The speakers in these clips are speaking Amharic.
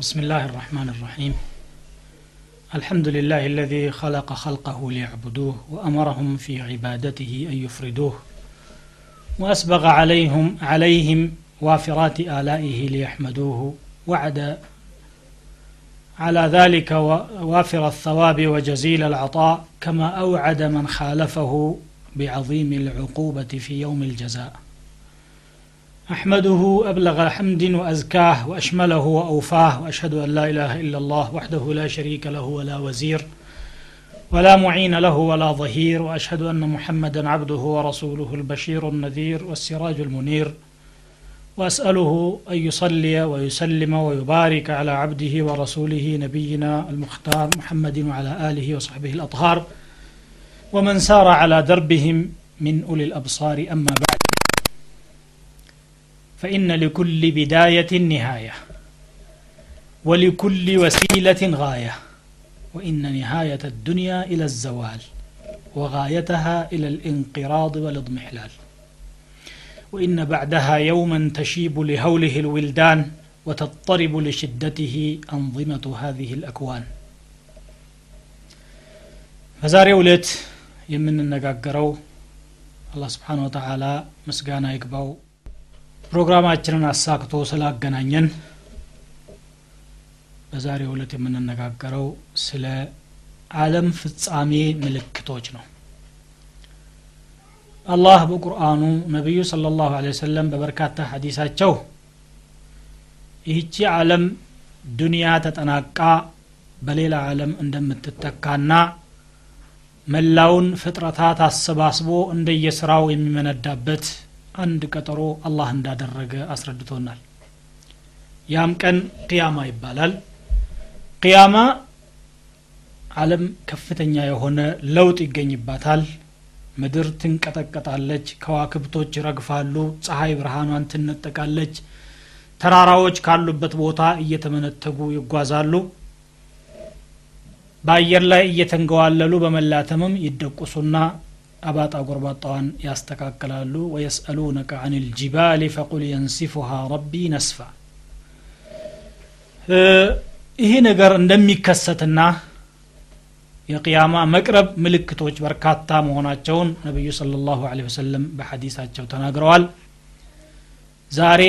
بسم الله الرحمن الرحيم. الحمد لله الذي خلق خلقه ليعبدوه وأمرهم في عبادته أن يفردوه وأسبغ عليهم عليهم وافرات آلائه ليحمدوه وعد على ذلك وافر الثواب وجزيل العطاء كما أوعد من خالفه بعظيم العقوبة في يوم الجزاء. أحمده أبلغ حمد وأزكاه وأشمله وأوفاه وأشهد أن لا إله إلا الله وحده لا شريك له ولا وزير ولا معين له ولا ظهير وأشهد أن محمدا عبده ورسوله البشير النذير والسراج المنير وأسأله أن يصلي ويسلم ويبارك على عبده ورسوله نبينا المختار محمد وعلى آله وصحبه الأطهار ومن سار على دربهم من أولي الأبصار أما بعد فإن لكل بداية نهاية ولكل وسيلة غاية وإن نهاية الدنيا إلى الزوال وغايتها إلى الانقراض والاضمحلال وإن بعدها يوما تشيب لهوله الولدان وتضطرب لشدته أنظمة هذه الأكوان فزاري أولت يمن النقاق الله سبحانه وتعالى مسقانا يكبو ፕሮግራማችንን አሳክቶ ስላገናኘን በዛሬ ዕለት የምንነጋገረው ስለ አለም ፍጻሜ ምልክቶች ነው። አላህ በቁርአኑ ነቢዩ صለ ላሁ ለ በበርካታ ሀዲሳቸው ይህቺ ዓለም ዱንያ ተጠናቃ በሌላ ዓለም እንደምትተካና መላውን ፍጥረታት አሰባስቦ እንደየስራው የሚመነዳበት አንድ ቀጠሮ አላህ እንዳደረገ አስረድቶናል። ያም ቀን ቅያማ ይባላል። ቅያማ አለም ከፍተኛ የሆነ ለውጥ ይገኝባታል። ምድር ትንቀጠቀጣለች ከዋክብቶች ይረግፋሉ ፀሐይ ብርሃኗን ትነጠቃለች ተራራዎች ካሉበት ቦታ እየተመነተጉ ይጓዛሉ በአየር ላይ እየተንገዋለሉ በመላተምም ይደቁሱና አባጣ ጎርባጣዋን ያስተካክላሉ። ወየስአሉነከ አን ልጅባል ፈቁል የንሲፉሃ ረቢ ነስፋ። ይህ ነገር እንደሚከሰትና የቅያማ መቅረብ ምልክቶች በርካታ መሆናቸውን ነቢዩ صለ ላሁ ለ ወሰለም በሐዲሳቸው ተናግረዋል። ዛሬ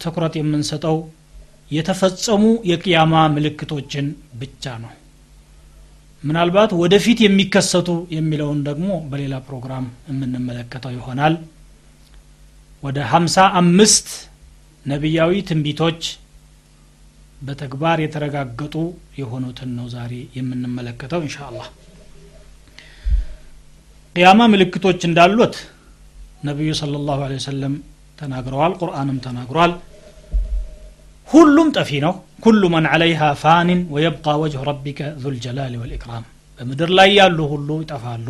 ትኩረት የምንሰጠው የተፈጸሙ የቅያማ ምልክቶችን ብቻ ነው ምናልባት ወደፊት የሚከሰቱ የሚለውን ደግሞ በሌላ ፕሮግራም የምንመለከተው ይሆናል። ወደ ሀምሳ አምስት ነቢያዊ ትንቢቶች በተግባር የተረጋገጡ የሆኑትን ነው ዛሬ የምንመለከተው እንሻ አላህ ቅያማ ምልክቶች እንዳሉት ነቢዩ صለ ላሁ ተናግረዋል ቁርአንም ተናግሯል ሁሉም ጠፊ ነው ኩሉ መን ዓለይሃ ፋኒን ወየብቃ ወጅሁ ረቢከ ዙልጀላል ወልኢክራም በምድር ላይ ያሉ ሁሉ ይጠፋሉ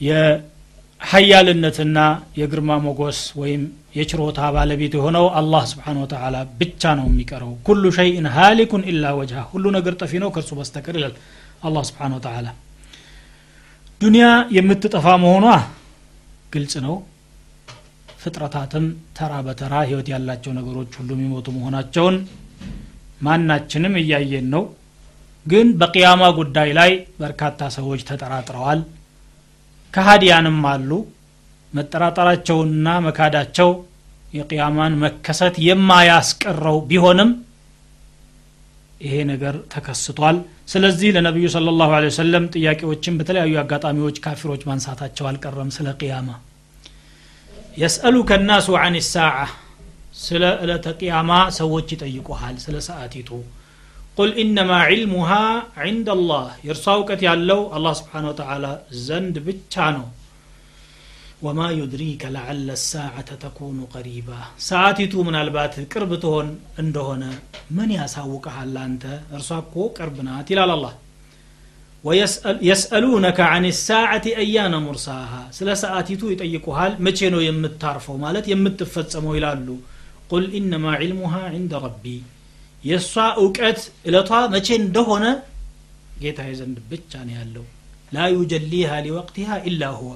የሀያልነትና የግርማ ሞጎስ ወይም የችሮታ ባለቤት የሆነው አላህ ስብሓን ወተላ ብቻ ነው የሚቀረው ኩሉ ሸይን ሃሊኩን ኢላ ወጅሃ ሁሉ ነገር ጠፊ ነው ከእርሱ በስተቀር ይላል አላህ ስብሓን ወተላ ዱንያ የምትጠፋ መሆኗ ግልጽ ነው ፍጥረታትም ተራ በተራ ህይወት ያላቸው ነገሮች ሁሉ የሚሞቱ መሆናቸውን ማናችንም እያየን ነው። ግን በቅያማ ጉዳይ ላይ በርካታ ሰዎች ተጠራጥረዋል። ከሃዲያንም አሉ። መጠራጠራቸውና መካዳቸው የቅያማን መከሰት የማያስቀረው ቢሆንም ይሄ ነገር ተከስቷል። ስለዚህ ለነቢዩ صለ ላሁ ወሰለም ጥያቄዎችን በተለያዩ አጋጣሚዎች ካፊሮች ማንሳታቸው አልቀረም ስለ ቅያማ የስአሉከ ናሱ አን ሳዓ ስለ ዕለተ ቅያማ ሰዎች ይጠይቁሃል ስለ ሰዓቲቱ ቁል ኢነማ ዕልሙሃ ዕንደ አላህ የእርሷ እውቀት ያለው አላህ ስብሓን ወተላ ዘንድ ብቻ ነው። ወማ ዩድሪከ ለዓለ ሳዓተ ተኩኑ ቀሪባ ሰዓቲቱ ምናልባት ቅርብ ትሆን እንደሆነ ምን ያሳውቀሃል አንተ? እርሷ እኮ ቅርብ ናት ይላል አላህ የስአሉነከ አን ሳዓቲ አያነ ሙርሳሃ ስለ ሰዓቲቱ ይጠይቁሃል መቼ ነው የምታርፈው ማለት የምትፈጸመው ይላሉ ቁል ኢነማ ዕልሙሃ ዕንደ ረቢ የእሷ እውቀት እለቷ መቼ እንደሆነ ጌታ ዘንድ ብቻ ነው ያለው። ላ ዩጀሊሃ ሊወቅቲሃ ኢላ ሁወ።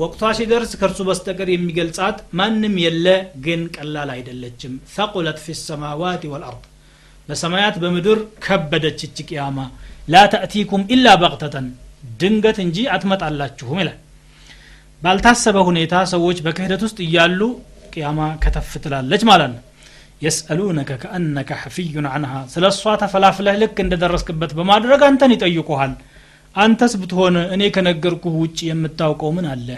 ወቅቷ ሲደርስ ከእርሱ በስተቀር የሚገልጻት ማንም የለ ግን ቀላል አይደለችም። ተቁለት ፊ ሰማዋት ወልአርድ በሰማያት በምድር ከበደች እች ቅያማ ላ ኢላ በቅተተን ድንገት እንጂ አትመጣላችሁም ይላል። ባልታሰበ ሁኔታ ሰዎች በክህደት ውስጥ እያሉ ቅያማ ከተፍ ትላለች ማለት ነው። የስአሉነከ ከአነከ ሐፊዩን አንሃ። ስለ እሷ ተፈላፍለህ ልክ እንደደረስክበት በማድረግ አንተን ይጠይቁሃል። አንተስ ብትሆን እኔ ከነገርኩህ ውጭ የምታውቀው ምን አለ?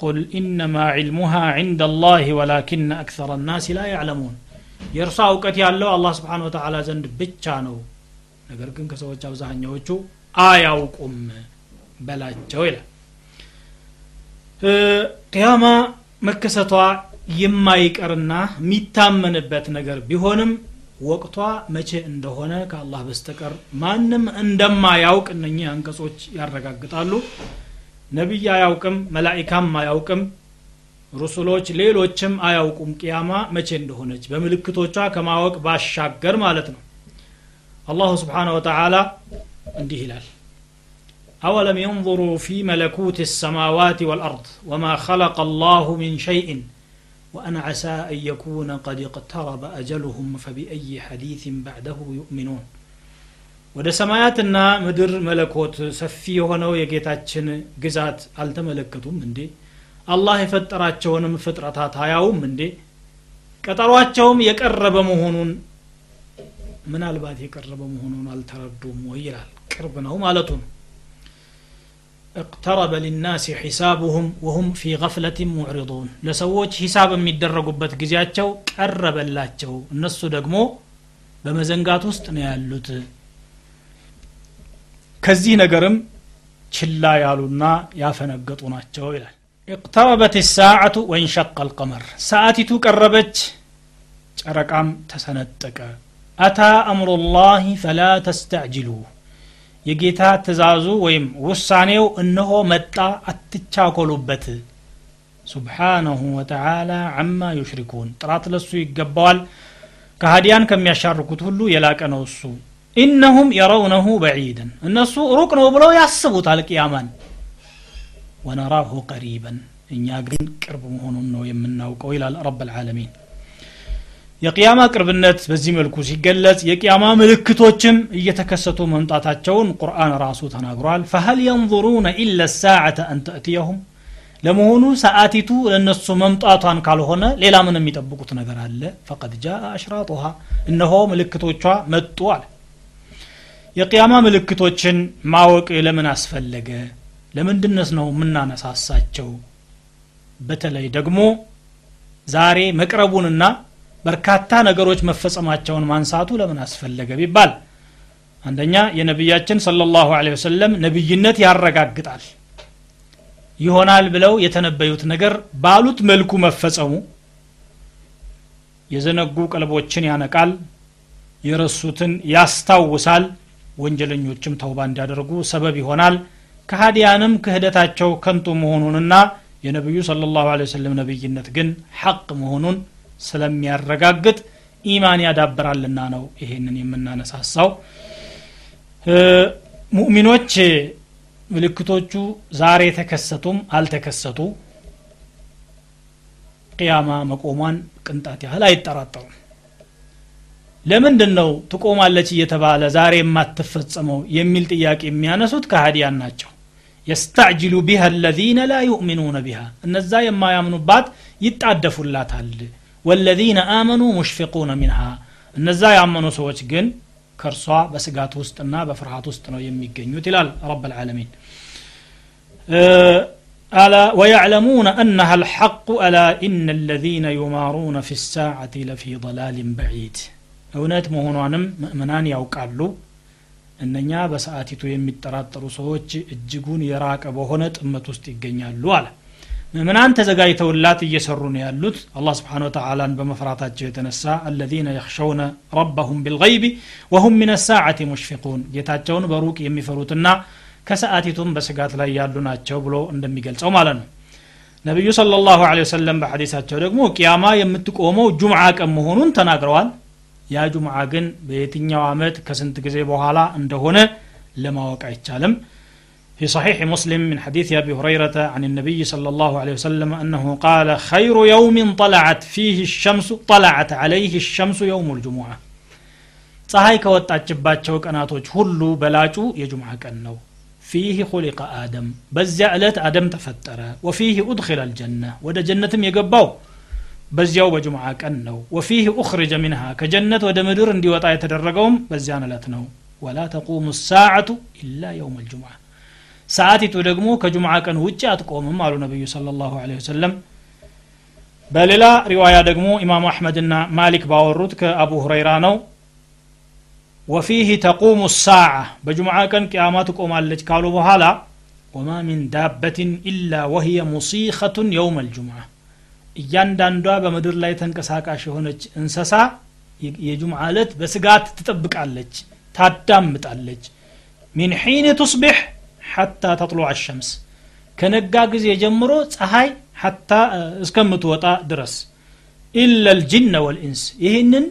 ቁል ኢነማ ዒልሙሃ ዕንደ አላህ ወላኪነ አክሰረ ናስ ላ ያዕለሙን የእርሷ እውቀት ያለው አላህ ስብሓን ወተዓላ ዘንድ ብቻ ነው ነገር ግን ከሰዎች አብዛኛዎቹ አያውቁም በላቸው ይላል። ቅያማ መከሰቷ የማይቀርና የሚታመንበት ነገር ቢሆንም ወቅቷ መቼ እንደሆነ ከአላህ በስተቀር ማንም እንደማያውቅ እነኚህ አንቀጾች ያረጋግጣሉ። ነቢይ አያውቅም መላኢካም አያውቅም ሩሱሎች ሌሎችም አያውቁም። ቅያማ መቼ እንደሆነች በምልክቶቿ ከማወቅ ባሻገር ማለት ነው አላሁ ስብሓነ ወተዓላ እንዲህ ይላል أولم ينظروا في ملكوت السماوات والأرض وما خلق الله من شيء وأن عسى أن يكون قد اقترب أجلهم فبأي حديث بعده يؤمنون ወደ ሰማያትና ምድር መለኮት ሰፊ የሆነው የጌታችን ግዛት አልተመለከቱም እንዴ አላህ የፈጠራቸውንም ፍጥረታት አያውም እንዴ ቀጠሯቸውም የቀረበ መሆኑን ምናልባት የቀረበ መሆኑን አልተረዱም ወይ ይላል። ቅርብ ነው ማለቱ ነው። اقترب للناس حسابهم وهم في غفلة معرضون ለሰዎች ሂሳብ የሚደረጉበት ጊዜያቸው ቀረበላቸው። እነሱ ደግሞ በመዘንጋት ውስጥ ነው ያሉት። ከዚህ ነገርም ችላ ያሉና ያፈነገጡ ናቸው ይላል። اقتربت الساعة وانشق القمر ሰዓቲቱ ቀረበች ጨረቃም ተሰነጠቀ። አታ አምሩላሂ ፈላ ተስተዕጅሉ። የጌታ ትእዛዙ ወይም ውሳኔው እነሆ መጣ አትቻኮሉበት። ሱብሓነሁ ወተዓላ አማ ዩሽሪኩን። ጥራት ለሱ ይገባዋል። ከሃዲያን ከሚያሻርኩት ሁሉ የላቀ ነው እሱ። ኢነሁም የረውነሁ በዒደን። እነሱ ሩቅ ነው ብለው ያስቡታል ቅያማን ወነራሁ ቀሪበን። እኛ ግን ቅርብ መሆኑን ነው የምናውቀው ይላል ረብ ልዓለሚን የቅያማ ቅርብነት በዚህ መልኩ ሲገለጽ የቅያማ ምልክቶችም እየተከሰቱ መምጣታቸውን ቁርአን ራሱ ተናግሯል። ፈሀል የንظሩነ ኢላ ሳዓተ አን ለመሆኑ ሰዓቲቱ ለእነሱ መምጣቷን ካልሆነ ሌላ ምን የሚጠብቁት ነገር አለ? ፈቀድ ጃአ አሽራጡሃ እነሆ ምልክቶቿ መጡ አለ። የቅያማ ምልክቶችን ማወቅ ለምን አስፈለገ? ለምንድነስ ነው የምናነሳሳቸው? በተለይ ደግሞ ዛሬ መቅረቡንና በርካታ ነገሮች መፈጸማቸውን ማንሳቱ ለምን አስፈለገ ቢባል አንደኛ የነቢያችን ሰለ ላሁ ወሰለም ነቢይነት ያረጋግጣል። ይሆናል ብለው የተነበዩት ነገር ባሉት መልኩ መፈጸሙ የዘነጉ ቀልቦችን ያነቃል የረሱትን ያስታውሳል ወንጀለኞችም ተውባ እንዲያደርጉ ሰበብ ይሆናል። ከሃዲያንም ክህደታቸው ከንቱ መሆኑንና የነቢዩ صለ ላሁ ወሰለም ነቢይነት ግን ሐቅ መሆኑን ስለሚያረጋግጥ ኢማን ያዳብራልና ነው ይሄንን የምናነሳሳው። ሙእሚኖች ምልክቶቹ ዛሬ ተከሰቱም አልተከሰቱ ቅያማ መቆሟን ቅንጣት ያህል አይጠራጠሩም። ለምንድን ነው ትቆማለች እየተባለ ዛሬ የማትፈጸመው የሚል ጥያቄ የሚያነሱት ከሃዲያን ናቸው። የስተዕጅሉ ቢሃ አለዚነ ላ ዩእሚኑነ ቢሃ። እነዛ የማያምኑባት ይጣደፉላታል ወለዚነ አመኑ ሙሽፊቁነ ሚንሃ እነዛ ያመኑ ሰዎች ግን ከእርሷ በስጋት ውስጥና በፍርሃት ውስጥ ነው የሚገኙት ይላል ረብ ልዓለሚን ألا ويعلمون أنها الحق ألا إن الذين يمارون في الساعة لفي ضلال بعيد እውነት መሆኗንም ምእመናን ያውቃሉ እነኛ በሰዓቲቱ የሚጠራጠሩ ሰዎች እጅጉን የራቀ በሆነ ጥመት ውስጥ ይገኛሉ አለ ምእምናን ተዘጋጅተውላት እየሰሩ ነው ያሉት። አላህ ስብሓን ወተላን በመፍራታቸው የተነሳ አለዚነ የክሸውነ ረበሁም ቢልገይቢ ወሁም ምን ሳዓቲ ሙሽፊቁን ጌታቸውን በሩቅ የሚፈሩትና ከሰዓቲቱም በስጋት ላይ ያሉ ናቸው ብሎ እንደሚገልጸው ማለት ነው። ነቢዩ صለ ላሁ ወሰለም በሐዲሳቸው ደግሞ ቅያማ የምትቆመው ጁምዓ ቀን መሆኑን ተናግረዋል። ያ ጁምዓ ግን በየትኛው አመት ከስንት ጊዜ በኋላ እንደሆነ ለማወቅ አይቻልም في صحيح مسلم من حديث أبي هريرة عن النبي صلى الله عليه وسلم أنه قال خير يوم طلعت فيه الشمس طلعت عليه الشمس يوم الجمعة ፀሐይ ከወጣችባቸው ቀናቶች ሁሉ በላጩ የጁምዓ ቀን ነው ፊህ ሁሊቀ አደም በዚያ ዕለት አደም ተፈጠረ ወፊህ ኡድኪለ አልጀነ ወደ ጀነትም የገባው በዚያው በጁምዓ ቀን ነው ወፊህ ኡኽርጀ ሚንሃ ከጀነት ወደ ምድር እንዲወጣ የተደረገውም በዚያን ዕለት ነው ወላ ተቁሙ ሳዓቱ ኢላ የውም አልጁምዓ ሰዓቲቱ ደግሞ ከጁምዓ ቀን ውጭ አትቆምም አሉ ነቢዩ ስለ ላሁ ወሰለም። በሌላ ሪዋያ ደግሞ ኢማሙ አሕመድና ማሊክ ባወሩት ከአቡ ሁረይራ ነው። ወፊህ ተቁሙ ሳዓ በጁምዓ ቀን ቅያማ ትቆማለች ካሉ በኋላ ወማ ሚን ዳበትን ኢላ ወህየ ሙሲኸቱን የውም አልጁምዓ እያንዳንዷ በምድር ላይ ተንቀሳቃሽ የሆነች እንሰሳ የጁምዓ ዕለት በስጋት ትጠብቃለች ታዳምጣለች። ሚን ሒን ቱስቢሕ ሐታ ተጥሎ አሸምስ ከነጋ ጊዜ ጀምሮ ፀሐይ ሐታ እስከምትወጣ ድረስ። ኢለ ልጅነ ወልኢንስ። ይህንን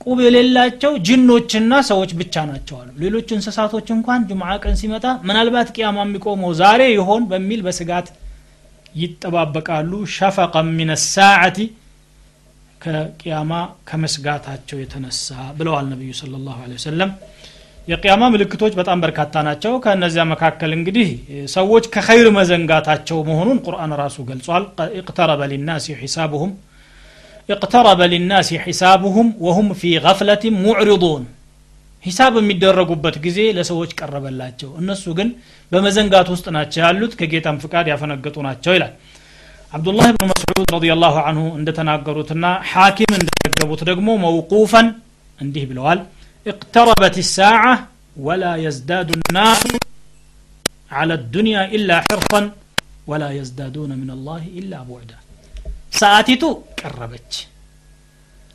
ቁብ የሌላቸው ጅኖችና ሰዎች ብቻ ናቸው አሉ። ሌሎች እንስሳቶች እንኳን ጁምዓ ቀን ሲመጣ ምናልባት ቅያማ የሚቆመው ዛሬ ይሆን በሚል በስጋት ይጠባበቃሉ። ሸፈቀ ሚን ሳዓቲ ከቅያማ ከመስጋታቸው የተነሳ ብለዋል ነቢዩ ስለ ላሁ ወሰለም የቅያማ ምልክቶች በጣም በርካታ ናቸው ከእነዚያ መካከል እንግዲህ ሰዎች ከኸይር መዘንጋታቸው መሆኑን ቁርአን ራሱ ገልጿል እቅተረበ ሊናሲ ሒሳቡሁም اقترب للناس حسابهم وهم في غفلة معرضون ሂሳብ የሚደረጉበት ጊዜ ለሰዎች ቀረበላቸው እነሱ ግን በመዘንጋት ውስጥ ናቸው ያሉት ከጌታም ፍቃድ ያፈነገጡ ናቸው ይላል አብዱላህ ብን መስዑድ ረዲ ላሁ አንሁ እንደተናገሩትና ሐኪም እንደዘገቡት ደግሞ መውቁፈን እንዲህ ብለዋል اقتربت الساعة ولا يزداد الناس على الدنيا إلا حرصا ولا يزدادون من الله إلا بعدا ሰዓቲቱ ቀረበች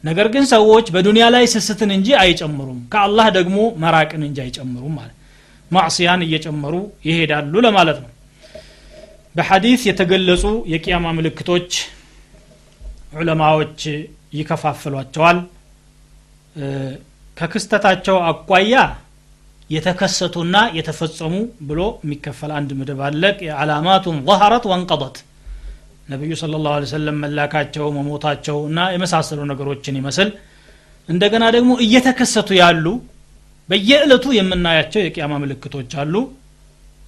ነገር ግን ሰዎች በዱንያ ላይ ስስትን እንጂ አይጨምሩም ከአላህ ደግሞ መራቅን እንጂ አይጨምሩም ማለት ማዕስያን እየጨመሩ ይሄዳሉ ለማለት ነው በሐዲስ የተገለጹ የቅያማ ምልክቶች ዑለማዎች ይከፋፍሏቸዋል ከክስተታቸው አቋያ የተከሰቱና የተፈጸሙ ብሎ የሚከፈል አንድ ምድብ አለ። አላማቱን ظهرت ወንቀضت ነቢዩ ስለ ላሁ ሰለም መላካቸው መሞታቸው እና የመሳሰሉ ነገሮችን ይመስል እንደገና ደግሞ እየተከሰቱ ያሉ በየዕለቱ የምናያቸው የቅያማ ምልክቶች አሉ።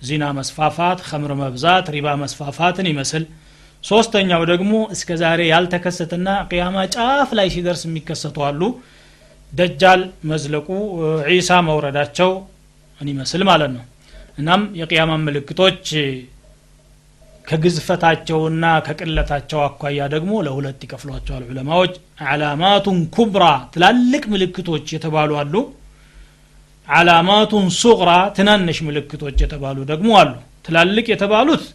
ዚና መስፋፋት ከምር መብዛት ሪባ መስፋፋትን ይመስል። ሶስተኛው ደግሞ እስከ ዛሬ ያልተከሰተና ቅያማ ጫፍ ላይ ሲደርስ የሚከሰቱ አሉ። ደጃል መዝለቁ ዒሳ መውረዳቸው ይመስል ማለት ነው። እናም የቅያማ ምልክቶች ከግዝፈታቸውና ከቅለታቸው አኳያ ደግሞ ለሁለት ይከፍሏቸዋል። ዑለማዎች አላማቱን ኩብራ ትላልቅ ምልክቶች የተባሉ አሉ። አላማቱን ሱቅራ ትናንሽ ምልክቶች የተባሉ ደግሞ አሉ። ትላልቅ የተባሉት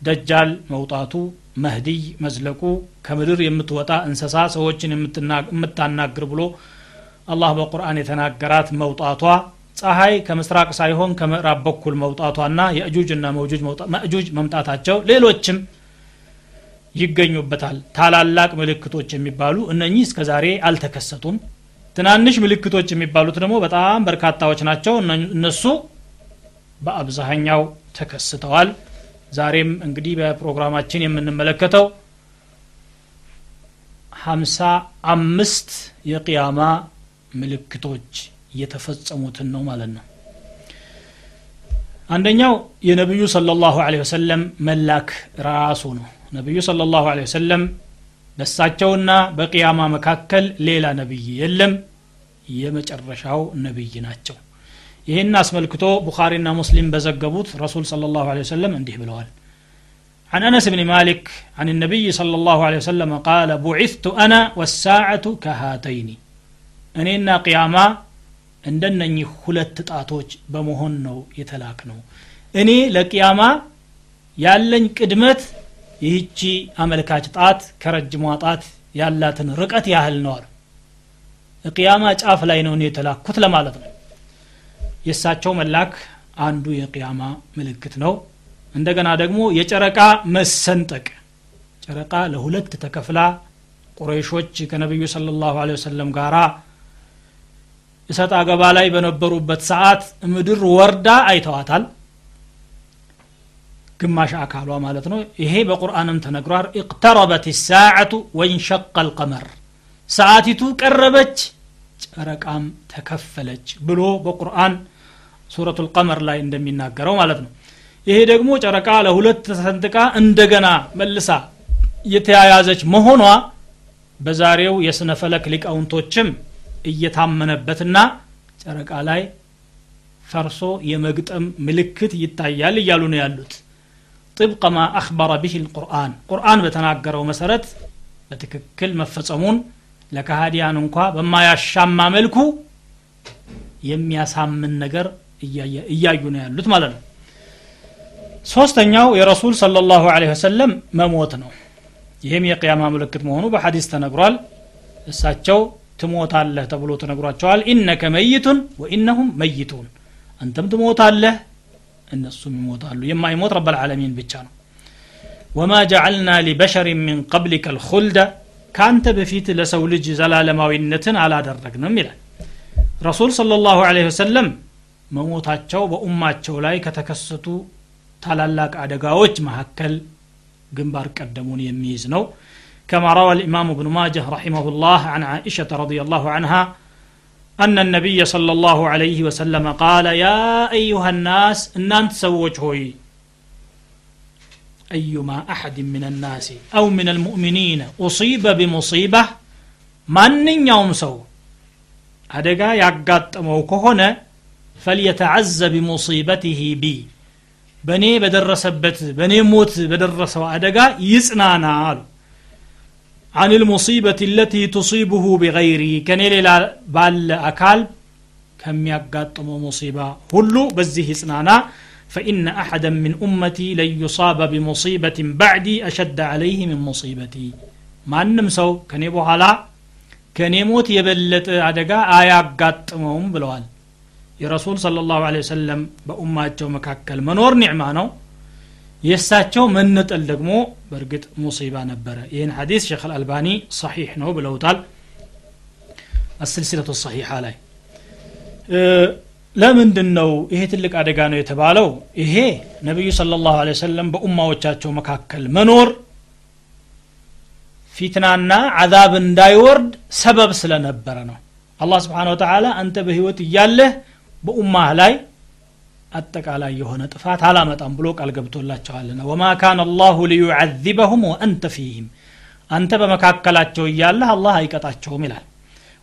ደጃል መውጣቱ መህዲይ መዝለቁ ከምድር የምትወጣ እንስሳ ሰዎችን የምታናግር ብሎ አላህ በቁርአን የተናገራት መውጣቷ ፀሐይ ከምስራቅ ሳይሆን ከምዕራብ በኩል መውጣቷና የእጁጅና መእጁጅ መምጣታቸው ሌሎችም ይገኙበታል። ታላላቅ ምልክቶች የሚባሉ እነኚህ እስከ ዛሬ አልተከሰቱም። ትናንሽ ምልክቶች የሚባሉት ደግሞ በጣም በርካታዎች ናቸው። እነሱ በአብዛኛው ተከስተዋል ዛሬም እንግዲህ በፕሮግራማችን የምንመለከተው ሀምሳ አምስት የቅያማ ምልክቶች እየተፈጸሙትን ነው ማለት ነው። አንደኛው የነቢዩ صለ ላሁ ወሰለም መላክ ራሱ ነው። ነቢዩ صለ ላሁ ወሰለም በእሳቸውና በቅያማ መካከል ሌላ ነቢይ የለም የመጨረሻው ነቢይ ናቸው። ይህን አስመልክቶ ቡኻሪና ሙስሊም በዘገቡት ረሱል صلى الله عليه وسلم እንዲህ ብለዋል عن أنس بن مالك عن النبي صلى الله عليه وسلم قال بعثت أنا والساعة كهاتين أنينا قياما እንደነኚህ ሁለት ጣቶች በመሆን ነው የተላክ ነው እኔ ለቅያማ ያለኝ ቅድመት ይህቺ አመልካች ጣት ከረጅሟ ጣት ያላትን ርቀት ያህል ነው አሉ ቅያማ ጫፍ ላይ ነው እኔ የተላኩት ለማለት ነው የእሳቸው መላክ አንዱ የቅያማ ምልክት ነው። እንደገና ደግሞ የጨረቃ መሰንጠቅ። ጨረቃ ለሁለት ተከፍላ ቁረይሾች ከነቢዩ ስለ ላሁ ወሰለም ጋራ እሰጥ አገባ ላይ በነበሩበት ሰዓት ምድር ወርዳ አይተዋታል። ግማሽ አካሏ ማለት ነው። ይሄ በቁርአንም ተነግሯል። እቅተረበት ሳዓቱ ወንሸቀ ልቀመር ሰዓቲቱ ቀረበች ጨረቃም ተከፈለች ብሎ በቁርአን ሱረቱ ልቀመር ላይ እንደሚናገረው ማለት ነው። ይሄ ደግሞ ጨረቃ ለሁለት ተሰንጥቃ እንደገና መልሳ የተያያዘች መሆኗ በዛሬው የስነ ፈለክ ሊቃውንቶችም እየታመነበትና ጨረቃ ላይ ፈርሶ የመግጠም ምልክት ይታያል እያሉ ነው ያሉት። ጥብቀ ማ አክበረ ብህ ልቁርአን። ቁርአን በተናገረው መሰረት በትክክል መፈጸሙን ለካሃዲያን እንኳ በማያሻማ መልኩ የሚያሳምን ነገር እያዩ ነው ያሉት ማለት ነው። ሶስተኛው የረሱል ሰለ ላሁ ወሰለም መሞት ነው። ይህም የቅያማ ምልክት መሆኑ በሐዲስ ተነግሯል። እሳቸው ትሞታለህ ተብሎ ተነግሯቸዋል። ኢነከ መይቱን ወኢነሁም መይቱን። አንተም ትሞታለህ እነሱም ይሞታሉ። የማይሞት ረብ ልዓለሚን ብቻ ነው። ወማ ጀዓልና ሊበሸር ምን ቀብሊከ ልኹልደ ካንተ በፊት ለሰው ልጅ ዘላለማዊነትን አላደረግንም ይላል ረሱል صለ ላሁ ወሰለም መሞታቸው በኡማቸው ላይ ከተከሰቱ ታላላቅ አደጋዎች መካከል ግንባር ቀደሙን የሚይዝ ነው كما روى الإمام ابن ماجه رحمه الله عن عائشة رضي الله عنها أن النبي صلى الله عليه وسلم قال يا أيها الناس أن أنت سوج هوي أيما أحد من الناس أو من المؤمنين أصيب بمصيبة من يوم سو أدقى يقات موكهنا فليتعز بمصيبته بي በእኔ በደረሰበት በእኔ ሞት በደረሰው አደጋ ይጽናና አሉ عن المصيبة التي تصيبه بغيري كان ሌላ ባለ አካል ከሚያጋጥመው ሙሲባ ሁሉ በዚህ ይጽናና فإن أحدا من أمتي لن يصاب بمصيبة بعدي أشد عليه من مصيبتي. ما نمسو كني بوحالا كني موت يبلت عدقا آيا قاتمهم بلوال رسول صلى الله عليه وسلم بأماتشو مكاكل منور نعمانو يساتشو منت اللقمو برقت مصيبة نبرة يهن حديث شيخ الألباني صحيح نو بلوتال السلسلة الصحيحة لي ለምንድን ነው ይሄ ትልቅ አደጋ ነው የተባለው? ይሄ ነቢዩ ስለ ላሁ ወሰለም በኡማዎቻቸው መካከል መኖር ፊትናና አዛብ እንዳይወርድ ሰበብ ስለነበረ ነው። الله سبحانه وتعالى አንተ በህይወት እያለህ በኡማህ ላይ አጠቃላይ የሆነ ጥፋት አላመጣም ብሎ ቃል ገብቶላቸዋልና وما كان الله ليعذبهم وأنت فيهم አንተ በመካከላቸው እያለህ አላህ አይቀጣቸውም ይላል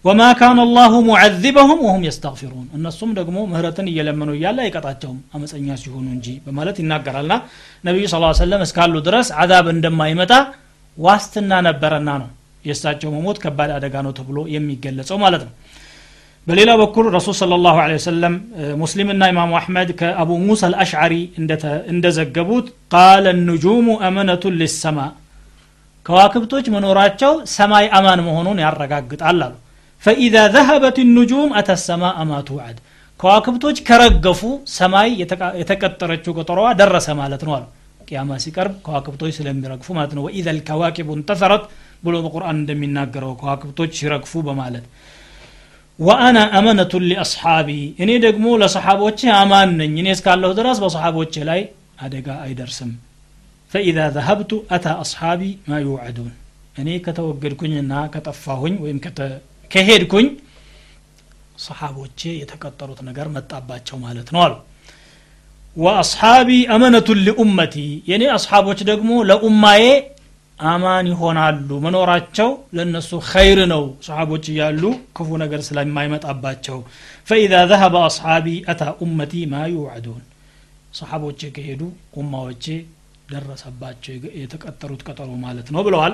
وما كان الله معذبهم وهم يستغفرون። እነሱም ደግሞ ምህረትን እየለመኑ እያለ አይቀጣቸውም አመፀኛ ሲሆኑ እንጂ በማለት ይናገራልና ነቢዩ ስ ሰለም እስካሉ ድረስ አዛብ እንደማይመጣ ዋስትና ነበረና ነው የእሳቸው መሞት ከባድ አደጋ ነው ተብሎ የሚገለጸው ማለት ነው። በሌላ በኩል ረሱል ስለ ላሁ ወሰለም ሙስሊምና ኢማሙ አሕመድ ከአቡ ሙሳ አልአሽዓሪ እንደዘገቡት ቃለ ንጁሙ አመነቱን ሊሰማ ከዋክብቶች መኖራቸው ሰማይ አማን መሆኑን ያረጋግጣል አሉ ፈኢዛ ዘሀበት ኑጁም አተ ሰማ አማ ትውዓድ ከዋክብቶች ከረገፉ ሰማይ የተቀጠረችው ቀጠሮዋ ደረሰ ማለት ነው አሉ ቅያማ ሲቀርብ ከዋክብቶች ስለሚረግፉ ማለት ነው ወኢዘ ልከዋኪቡ እንተሰረት ብሎ በቁርአን እንደሚናገረው ከዋክብቶች ሲረግፉ በማለት ወአና አመነቱን ሊአስሓቢ እኔ ደግሞ ለሰሓቦቼ አማን ነኝ እኔ እስካለሁ ድረስ በሰሓቦቼ ላይ አደጋ አይደርስም ፈኢዛ ዘሀብቱ አታ አስሓቢ ማ ዩዕዱን እኔ ከተወገድኩኝና ከጠፋሁኝ ወይም ከሄድኩኝ ሰሓቦቼ የተቀጠሩት ነገር መጣባቸው ማለት ነው አሉ። ወአስሓቢ አመነቱን ሊኡመቲ የእኔ አስሓቦች ደግሞ ለኡማዬ አማን ይሆናሉ መኖራቸው ለእነሱ ኸይር ነው ሰሓቦች እያሉ ክፉ ነገር ስለማይመጣባቸው። ፈኢዛ ዘሀበ አስሓቢ አታ ኡመቲ ማ ዩዕዱን ሰሓቦቼ ከሄዱ ኡማዎቼ ደረሰባቸው የተቀጠሩት ቀጠሮ ማለት ነው ብለዋል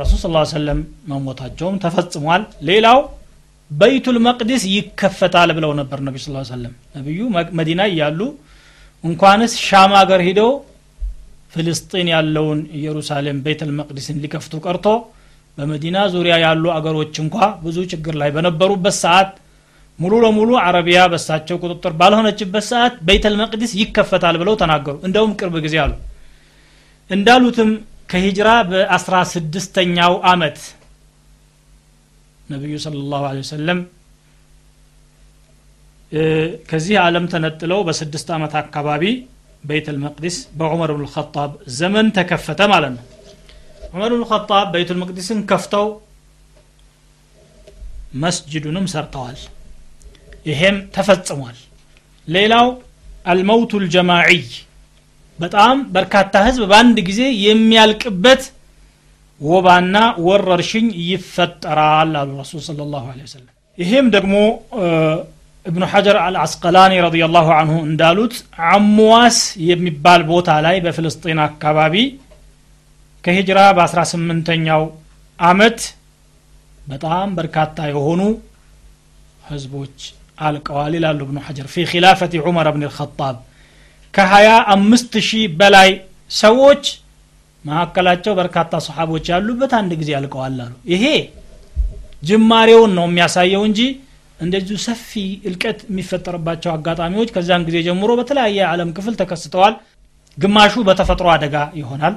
ረሱል ስ ሰለም መሞታቸውም ተፈጽሟል። ሌላው በይቱል መቅዲስ ይከፈታል ብለው ነበር ነቢ ስ ሰለም ነቢዩ መዲና እያሉ እንኳንስ ሻም ሀገር ሂደው ፍልስጢን ያለውን ኢየሩሳሌም ቤተል መቅዲስን ሊከፍቱ ቀርቶ በመዲና ዙሪያ ያሉ አገሮች እንኳ ብዙ ችግር ላይ በነበሩበት ሰዓት ሙሉ ለሙሉ አረቢያ በሳቸው ቁጥጥር ባልሆነችበት ሰዓት ቤተል መቅዲስ ይከፈታል ብለው ተናገሩ። እንደውም ቅርብ ጊዜ አሉ። እንዳሉትም ከሂጅራ በአስራ ስድስተኛው አመት ነቢዩ ስለ ላሁ ወሰለም ከዚህ ዓለም ተነጥለው በስድስት ዓመት አካባቢ በይተል መቅዲስ በዑመር ብን ልኸጣብ ዘመን ተከፈተ ማለት ነው። ዑመር ብን ልኸጣብ በይቱል መቅዲስን ከፍተው መስጅዱንም ሰርተዋል። ይሄም ተፈጽሟል። ሌላው አልመውቱ ልጀማዒይ በጣም በርካታ ህዝብ በአንድ ጊዜ የሚያልቅበት ወባና ወረርሽኝ ይፈጠራል አሉ ረሱል ስለ ላሁ ወሰለም። ይሄም ደግሞ እብኑ ሐጀር አልአስቀላኒ ረዲየላሁ አንሁ እንዳሉት አሙዋስ የሚባል ቦታ ላይ በፍልስጤን አካባቢ ከሂጅራ በ18ኛው አመት በጣም በርካታ የሆኑ ህዝቦች አልቀዋል ይላሉ እብኑ ሐጀር ፊ ኪላፈት ዑመር ብን ልኸጣብ ከሀያ አምስት ሺህ በላይ ሰዎች መካከላቸው በርካታ ሰሓቦች ያሉበት አንድ ጊዜ አልቀዋል አሉ። ይሄ ጅማሬውን ነው የሚያሳየው እንጂ እንደዚሁ ሰፊ እልቀት የሚፈጠርባቸው አጋጣሚዎች ከዚያን ጊዜ ጀምሮ በተለያየ የዓለም ክፍል ተከስተዋል። ግማሹ በተፈጥሮ አደጋ ይሆናል።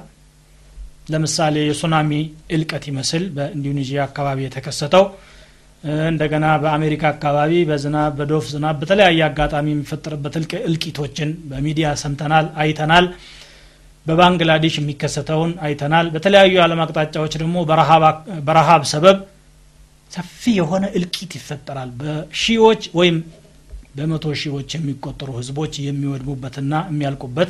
ለምሳሌ የሱናሚ እልቀት ይመስል በኢንዶኔዥያ አካባቢ የተከሰተው እንደገና በአሜሪካ አካባቢ በዝናብ በዶፍ ዝናብ በተለያየ አጋጣሚ የሚፈጠርበት እልቂቶችን በሚዲያ ሰምተናል አይተናል። በባንግላዴሽ የሚከሰተውን አይተናል። በተለያዩ የዓለም አቅጣጫዎች ደግሞ በረሃብ ሰበብ ሰፊ የሆነ እልቂት ይፈጠራል። በሺዎች ወይም በመቶ ሺዎች የሚቆጠሩ ህዝቦች የሚወድሙበትና የሚያልቁበት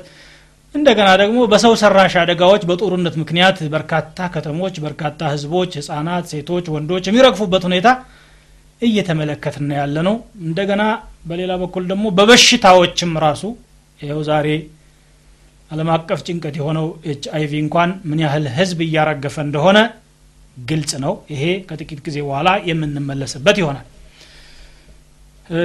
እንደገና ደግሞ በሰው ሰራሽ አደጋዎች በጦርነት ምክንያት በርካታ ከተሞች በርካታ ህዝቦች ህጻናት ሴቶች ወንዶች የሚረግፉበት ሁኔታ እየተመለከትን ያለ ነው እንደገና በሌላ በኩል ደግሞ በበሽታዎችም ራሱ ይኸው ዛሬ አለም አቀፍ ጭንቀት የሆነው ኤች አይቪ እንኳን ምን ያህል ህዝብ እያረገፈ እንደሆነ ግልጽ ነው። ይሄ ከጥቂት ጊዜ በኋላ የምንመለስበት ይሆናል።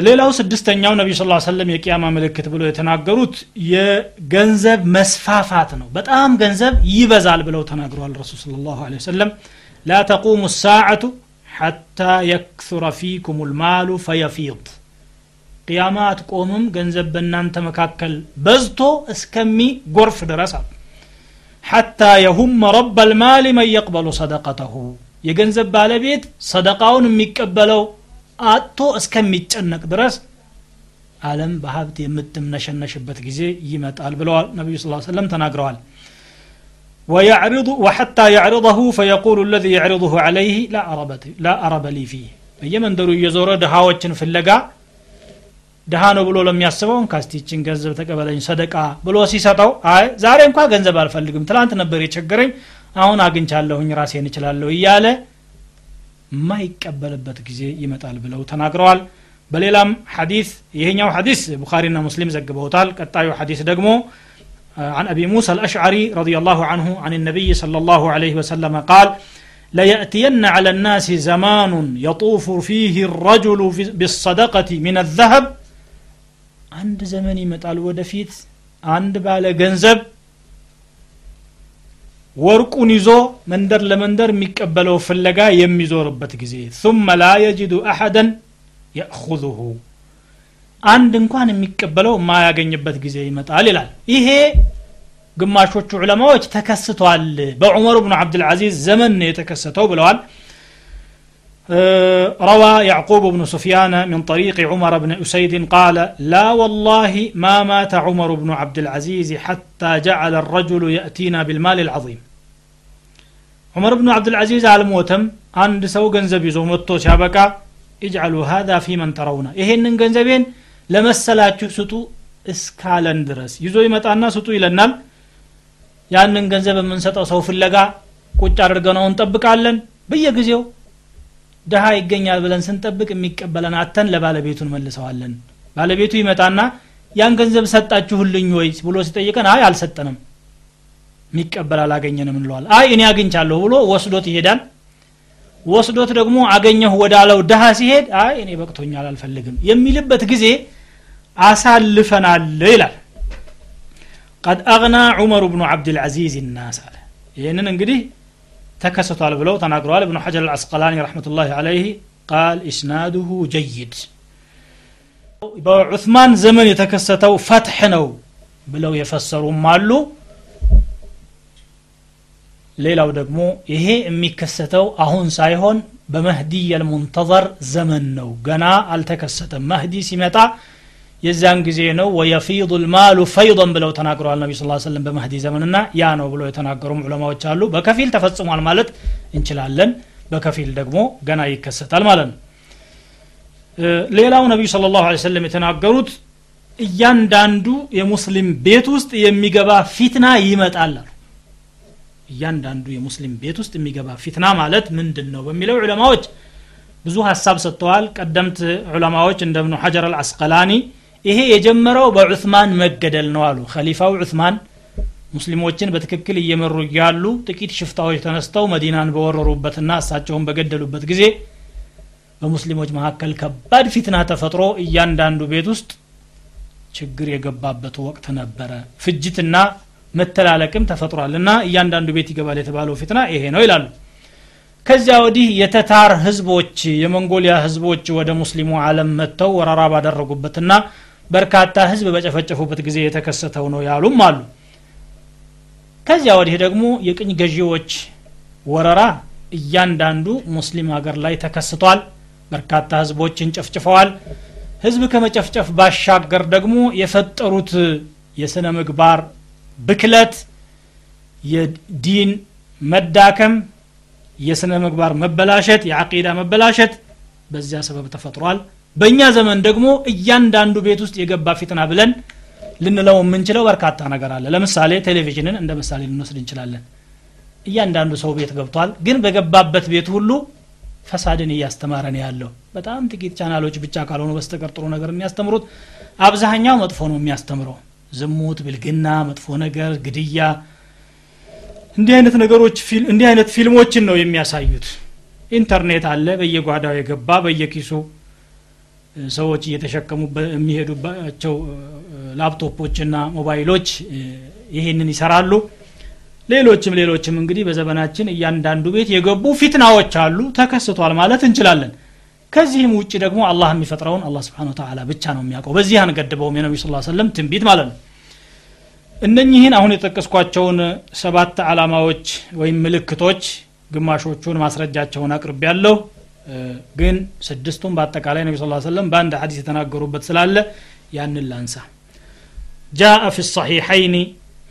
ሌላው ስድስተኛው ነቢዩ ስ ሰለም የቅያማ ምልክት ብሎ የተናገሩት የገንዘብ መስፋፋት ነው። በጣም ገንዘብ ይበዛል ብለው ተናግረዋል ረሱል ስለ ላሁ ወሰለም። ላ ተቁሙ ሳዓቱ ሐታ የክثረ ፊኩም ልማሉ ፈየፊድ ቅያማ አትቆምም ገንዘብ በእናንተ መካከል በዝቶ እስከሚጎርፍ ድረስ አሉ። ሐታ የሁመ ረብ ልማል መን የቅበሉ ሰደቀተሁ። የገንዘብ ባለቤት ሰደቃውን የሚቀበለው አጥቶ እስከሚጨነቅ ድረስ አለም በሀብት የምትምነሸነሽበት ጊዜ ይመጣል ብለዋል ነቢዩ ስ ሰለም ተናግረዋል ويعرض وحتى يعرضه فيقول الذي يعرضه عليه لا أرب لا أرب لي فيه በየመንደሩ እየዞረ ድሃዎችን ፍለጋ ድሃ ነው ብሎ ለሚያስበው ካስቲችን ገንዘብ ተቀበለኝ ሰደቃ ብሎ ሲሰጠው አይ ዛሬ እንኳ ገንዘብ አልፈልግም ትላንት ነበር የቸገረኝ አሁን አግኝቻለሁኝ ራሴን እችላለሁ እያለ የማይቀበልበት ጊዜ ይመጣል ብለው ተናግረዋል በሌላም ሐዲስ ይሄኛው ሐዲስ ቡኻሪና ሙስሊም ዘግበውታል ቀጣዩ ሐዲስ ደግሞ آه، عن أبي موسى الأشعري رضي الله عنه عن النبي صلى الله عليه وسلم قال ليأتين على الناس زمان يطوف فيه الرجل بالصدقة من الذهب. عند زمن يمطال ودفيت عند باለ ገንዘብ ወርቁን ይዞ መንደር ለመንደር የሚቀበለው ፍለጋ የሚዞርበት ጊዜ። ثم لا يجد أحدا يأخذه። አንድ እንኳን የሚቀበለው የማያገኝበት ጊዜ ይመጣል ይላል ይሄ ግማሾቹ ዑለማዎች ተከስቷል በዑመር ብኑ ዓብድልዓዚዝ ዘመን ነው የተከሰተው ብለዋል روى يعقوب بن سفيان من طريق عمر بن أسيد قال لا والله ما مات عمر بن عبد العزيز حتى جعل الرجل يأتينا بالمال العظيم عمر بن عبد العزيز على الموتم عند سو ገንዘብ ይዞ መጥቶ ሲያበቃ اجعلوا هذا في من ترون ይሄንን ገንዘቤን ለመሰላችሁ ስጡ እስካለን ድረስ። ይዞ ይመጣና ስጡ ይለናል። ያንን ገንዘብ የምንሰጠው ሰው ፍለጋ ቁጭ አድርገነው እንጠብቃለን። በየጊዜው ድሃ ይገኛል ብለን ስንጠብቅ የሚቀበለን አተን ለባለቤቱ እንመልሰዋለን ባለቤቱ ይመጣና ያን ገንዘብ ሰጣችሁልኝ ወይ ብሎ ሲጠይቀን አይ አልሰጠንም የሚቀበል አላገኘንም እንለዋል አይ እኔ አግኝቻለሁ ብሎ ወስዶት ይሄዳል። ወስዶት ደግሞ አገኘሁ ወዳለው ድሃ ሲሄድ አይ እኔ በቅቶኛል አልፈልግም የሚልበት ጊዜ አሳልፈናል ይላል። قد أغنى عمر بن عبد العزيز الناس አለ ይህንን እንግዲህ ተከስቷል ብለው ተናግረዋል። እብኑ ሐጀር አልአስቀላኒ رحمة الله عليه قال إسناده جيد። በዑስማን ዘመን የተከሰተው ፈትሕ ነው ብለው የፈሰሩም አሉ። ሌላው ደግሞ ይሄ የሚከሰተው አሁን ሳይሆን በመህዲ የልሙንተዘር ዘመን ነው። ገና አልተከሰተም። መህዲ ሲመጣ የዛን ጊዜ ነው ወየፊዱ ልማሉ ፈይضን ብለው ተናግረዋል ነቢ ስ ሰለም በመህዲ ዘመንና ያ ነው ብለው የተናገሩም ዑለማዎች አሉ። በከፊል ተፈጽሟል ማለት እንችላለን በከፊል ደግሞ ገና ይከሰታል ማለት ነው። ሌላው ነቢዩ ስለ ላሁ ሰለም የተናገሩት እያንዳንዱ የሙስሊም ቤት ውስጥ የሚገባ ፊትና ይመጣል አሉ። እያንዳንዱ የሙስሊም ቤት ውስጥ የሚገባ ፊትና ማለት ምንድን ነው በሚለው ዑለማዎች ብዙ ሀሳብ ሰጥተዋል። ቀደምት ዑለማዎች እንደ እብኑ ሐጀር አልአስቀላኒ ይሄ የጀመረው በዑስማን መገደል ነው አሉ። ከሊፋው ዑስማን ሙስሊሞችን በትክክል እየመሩ ያሉ ጥቂት ሽፍታዎች ተነስተው መዲናን በወረሩበትና እሳቸውን በገደሉበት ጊዜ በሙስሊሞች መካከል ከባድ ፊትና ተፈጥሮ እያንዳንዱ ቤት ውስጥ ችግር የገባበት ወቅት ነበረ። ፍጅትና መተላለቅም ተፈጥሯል እና እያንዳንዱ ቤት ይገባል የተባለው ፊትና ይሄ ነው ይላሉ። ከዚያ ወዲህ የተታር ህዝቦች የመንጎሊያ ህዝቦች ወደ ሙስሊሙ አለም መጥተው ወረራ ባደረጉበትና በርካታ ህዝብ በጨፈጨፉበት ጊዜ የተከሰተው ነው ያሉም አሉ። ከዚያ ወዲህ ደግሞ የቅኝ ገዢዎች ወረራ እያንዳንዱ ሙስሊም ሀገር ላይ ተከስቷል። በርካታ ህዝቦችን ጨፍጭፈዋል። ህዝብ ከመጨፍጨፍ ባሻገር ደግሞ የፈጠሩት የስነ ምግባር ብክለት የዲን መዳከም የስነ ምግባር መበላሸት የአቂዳ መበላሸት በዚያ ሰበብ ተፈጥሯል በእኛ ዘመን ደግሞ እያንዳንዱ ቤት ውስጥ የገባ ፊትና ብለን ልንለው የምንችለው በርካታ ነገር አለ። ለምሳሌ ቴሌቪዥንን እንደ ምሳሌ ልንወስድ እንችላለን። እያንዳንዱ ሰው ቤት ገብቷል ግን በገባበት ቤት ሁሉ ፈሳድን እያስተማረ ያለው። በጣም ጥቂት ቻናሎች ብቻ ካልሆኑ በስተቀር ጥሩ ነገር የሚያስተምሩት አብዛኛው መጥፎ ነው የሚያስተምረው። ዝሙት ብልግና መጥፎ ነገር ግድያ እንዲህ አይነት ነገሮች እንዲህ አይነት ፊልሞችን ነው የሚያሳዩት። ኢንተርኔት አለ በየጓዳው የገባ በየኪሱ ሰዎች እየተሸከሙ የሚሄዱባቸው ላፕቶፖችና ሞባይሎች ይህንን ይሰራሉ። ሌሎችም ሌሎችም እንግዲህ በዘመናችን እያንዳንዱ ቤት የገቡ ፊትናዎች አሉ ተከስቷል ማለት እንችላለን። ከዚህም ውጭ ደግሞ አላህ የሚፈጥረውን አላህ ስብሓን ተላ ብቻ ነው የሚያውቀው። በዚህ አንገድበውም የነቢ ስ ሰለም ትንቢት ማለት ነው። እነኚህን አሁን የጠቀስኳቸውን ሰባት አላማዎች ወይም ምልክቶች ግማሾቹን ማስረጃቸውን አቅርብ ያለሁ ግን ስድስቱን በአጠቃላይ ነቢ ስ ሰለም በአንድ ሐዲስ የተናገሩበት ስላለ ያንን ላንሳ جاء في الصحيحين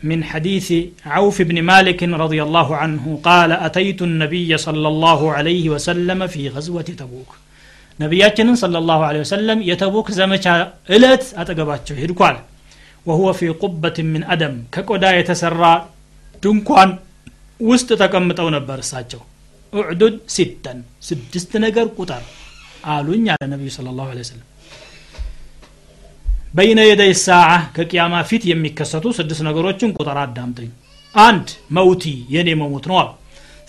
من حديث عوف بن مالك رضي الله عنه قال أتيت النبي صلى الله عليه وسلم في غزوة تبوك ነቢያችንን صلى الله عليه وسلم የተቡክ ዘመቻ እለት አጠገባቸው ሄድኩ አለ وهو في قبة من أدم ከቆዳ የተሰራ ድንኳን ውስጥ ተቀምጠው ነበር እሳቸው እዕዱድ ሲተን ስድስት ነገር ቁጠር አሉኝ አለ ነቢዩ ስለ ላሁ ሰለም በይነ የደይ ሳዓ ከቅያማ ፊት የሚከሰቱ ስድስት ነገሮችን ቁጠር አዳምጠኝ አንድ መውቲ የኔ መሞት ነው አሉ